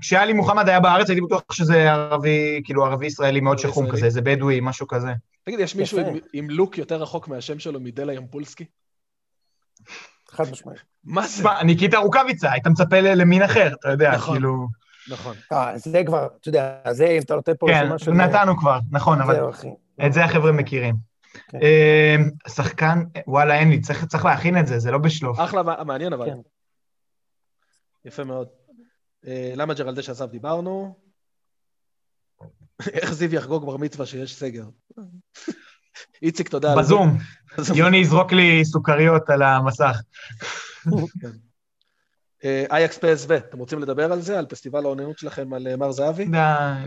כשאלי מוחמד- היה בארץ, הייתי בטוח שזה ערבי, כאילו ערבי ישראלי מאוד שחום. כזה, איזה בדואי, משהו כזה. תגיד, יש מישהו. עם- לוק יותר רחוק מהשם שלו מדלה ימפולסקי? חד משמעית. מה זה? ניקיטה רוקאביצה, היית מצפה למין אחר, אתה יודע, נכון. כאילו... נכון. אה, זה כבר, אתה יודע, זה אם אתה נותן פה כן, רשימה של... נתנו כבר, נכון, אבל. את זה החבר'ה מכירים. כן. אה, שחקן, וואלה, אין לי, צריך להכין את זה, זה לא בשלוף. אחלה, מע- מעניין אבל. כן. יפה מאוד. אה, למה ג'רלדש עזב דיברנו? איך זיו יחגוג בר מצווה שיש סגר? איציק, תודה. בזום. יוני יזרוק לי סוכריות על המסך. אה, אייקס פסו, אתם רוצים לדבר על זה? על פסטיבל האוננות שלכם על אה, מר זהבי? די,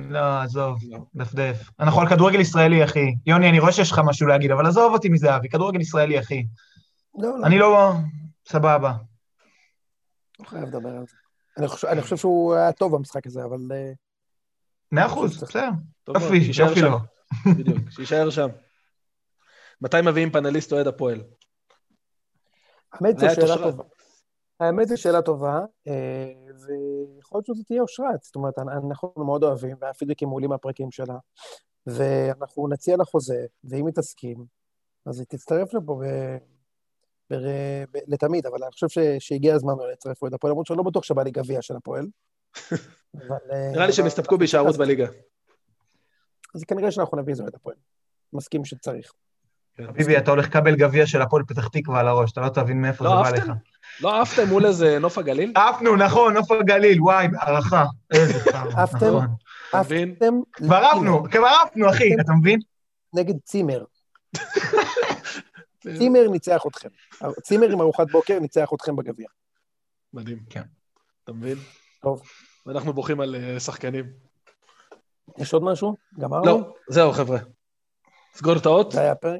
לא, עזוב, לא. דפדף. אנחנו על כדורגל ישראלי, אחי. יוני, אני רואה שיש לך משהו להגיד, אבל עזוב אותי מזהבי, כדורגל ישראלי, אחי. לא, לא, אני לא... סבבה. לא חייב לדבר על זה. אני חושב- אני חושב שהוא היה טוב במשחק הזה, אבל... אה, מאה אחוז, בסדר. יופי, יופי. לו. בדיוק, שיישאר שם. מתי מביאים פאנליסט אוהד הפועל? האמת זו שאלה. טובה. האמת זו שאלה טובה, אה, ויכול להיות שזו תהיה אושרת. זאת אומרת, אנחנו מאוד אוהבים, והפידבקים מעולים מהפרקים שלה, ואנחנו נציע לה חוזה, ואם היא תסכים, אז היא תצטרף לפה. לתמיד, אבל אני חושב ש... שהגיע הזמן לצרף אוהד הפועל, למרות שאני לא בטוח שבא לי גביע של הפועל. אה, נראה לי שהם יסתפקו בהישארות בליגה. אז כנראה שאנחנו נביא איזה אוהד הפועל. מסכים שצריך. חביבי, אתה הולך לקבל גביע של הפועל פתח תקווה על הראש, אתה לא תבין מאיפה לא זה בא עפתם? לך. לא עפתם מול איזה נוף הגליל? עפנו, נכון, נוף הגליל, וואי, הערכה. איזה פעם, עפתם? נכון. עפתם כבר עפנו, כבר עפנו, אחי, אתה מבין? נגד צימר. צימר ניצח אתכם. צימר עם ארוחת בוקר ניצח אתכם בגביע. מדהים. כן. אתה מבין? טוב. ואנחנו בוכים על אה, שחקנים. יש עוד משהו? גמרנו? לא, זהו, חבר'ה. סגור את האות. זה היה הפרק?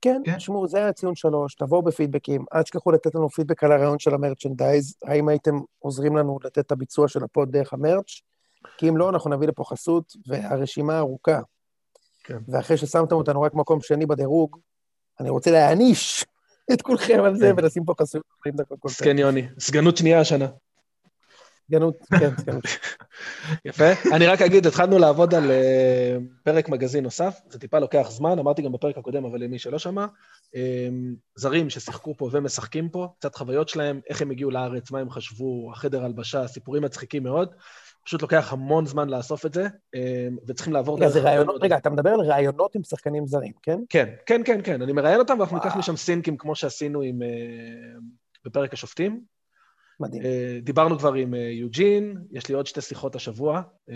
כן, כן. תשמעו, זה היה ציון שלוש, תבואו בפידבקים, אל תשכחו לתת לנו פידבק על הרעיון של המרצ'נדייז, האם הייתם עוזרים לנו לתת את הביצוע של הפוד דרך המרץ', כי אם לא, אנחנו נביא לפה חסות, והרשימה ארוכה. כן. ואחרי ששמתם אותנו רק מקום שני בדירוג, אני רוצה להעניש את כולכם על זה, כן. ולשים פה חסות 40 דקות כל פעם. כן, יוני, סגנות שנייה השנה. סגנות, כן, סגנות. יפה. אני רק אגיד, התחלנו לעבוד על uh, פרק מגזין נוסף, זה טיפה לוקח זמן, אמרתי גם בפרק הקודם, אבל למי שלא שמע, um, זרים ששיחקו פה ומשחקים פה, קצת חוויות שלהם, איך הם הגיעו לארץ, מה הם חשבו, החדר הלבשה, סיפורים מצחיקים מאוד. פשוט לוקח המון זמן לאסוף את זה, um, וצריכים לעבור רגע, זה רעיונות, רגע, אתה מדבר על רעיונות עם שחקנים זרים, כן? כן, כן, כן, כן. אני מראיין אותם, ואנחנו ניקח משם סינקים כמו שעשינו עם, uh, בפרק השופטים. מדהים. אה, דיברנו כבר עם אה, יוג'ין, יש לי עוד שתי שיחות השבוע. אה,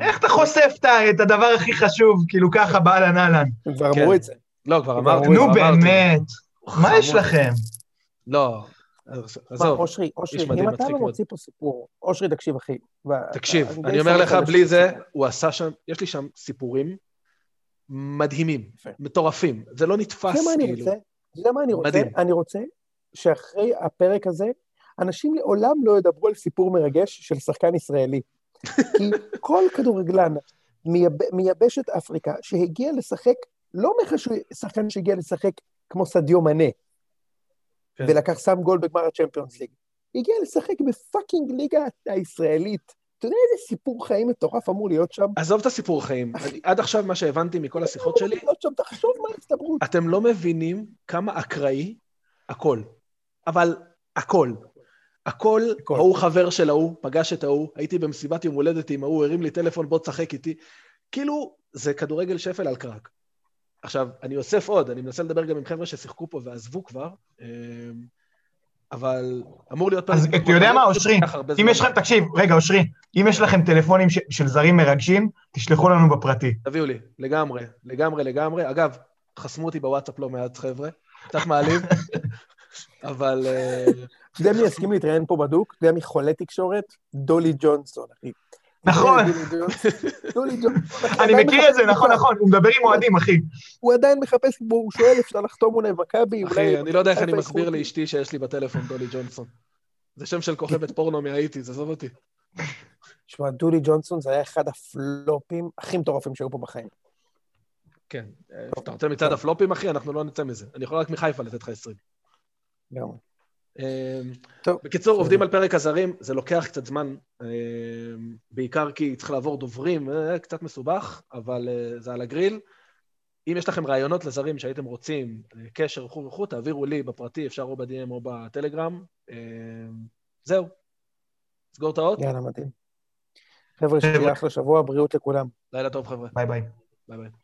איך אתה חושף את הדבר הכי חשוב, כאילו ככה באהלן אהלן? כבר אמרו כן. את זה. לא, כבר אמרתי. נו באמת, מה יש לכם? לא, אושרי, אושרי, אם אתה לא מוציא פה סיפור, אושרי, תקשיב, אחי. תקשיב, אני אומר לך, בלי זה, הוא עשה שם, יש לי שם סיפורים מדהימים, מטורפים. זה לא נתפס, כאילו. אתה יודע מה אני רוצה? אני רוצה שאחרי הפרק הזה, אנשים לעולם לא ידברו על סיפור מרגש של שחקן ישראלי. כי כל כדורגלן מייב, מיבשת אפריקה שהגיע לשחק, לא אומר לך שהוא שחקן שהגיע לשחק כמו סדיו מנה, כן. ולקח שם גול בגמר ה Champions League. הגיע לשחק ב fucking ליגה הישראלית. אתה יודע איזה סיפור חיים מטורף אמור להיות שם? עזוב את הסיפור חיים. עד עכשיו מה שהבנתי מכל השיחות שלי... תחשוב מה ההסתברות. אתם לא מבינים כמה אקראי הכל. אבל הכל. הכל, הכל, ההוא חבר של ההוא, פגש את ההוא, הייתי במסיבת יום הולדת עם ההוא, הרים לי טלפון, בוא תשחק איתי. כאילו, זה כדורגל שפל על קרק. עכשיו, אני אוסף עוד, אני מנסה לדבר גם עם חבר'ה ששיחקו פה ועזבו כבר, אמ, אבל אמור להיות... אז אתה יודע מה, אושרי, אם יש לכם, תקשיב, רגע, אושרי, אם יש לכם טלפונים של זרים מרגשים, תשלחו לנו בפרטי. תביאו לי, לגמרי, לגמרי, לגמרי. אגב, חסמו אותי בוואטסאפ לא מעט חבר'ה, קצת מעליב, אבל... אתה יודע מי יסכים להתראיין פה בדוק? אתה יודע מי חולה תקשורת? דולי ג'ונסון, אחי. נכון. אני מכיר את זה, נכון, נכון, הוא מדבר עם אוהדים, אחי. הוא עדיין מחפש, הוא שואל אפשר לחתום אולי במכבי, אחי, אני לא יודע איך אני מסביר לאשתי שיש לי בטלפון דולי ג'ונסון. זה שם של כוכבת פורנו מהאיטי, עזוב אותי. תשמע, דולי ג'ונסון זה היה אחד הפלופים הכי מטורפים שהיו פה בחיים. כן. אתה רוצה מצד הפלופים, אחי? אנחנו לא נצא מזה. אני יכול רק מחיפה לתת לך 20. לגמרי. אמ, טוב. בקיצור, עובדים על פרק הזרים, זה לוקח קצת זמן, אמ, בעיקר כי צריך לעבור דוברים, אה, קצת מסובך, אבל אה, זה על הגריל. אם יש לכם רעיונות לזרים שהייתם רוצים, אה, קשר וכו' וכו', תעבירו לי בפרטי, אפשר או ב-DM או בטלגרם. אמ, זהו. סגור את האות. יאללה, מדהים. חבר'ה, שיהיה אחלה שבוע, בריאות לכולם. לילה טוב, חבר'ה. ביי ביי. ביי ביי.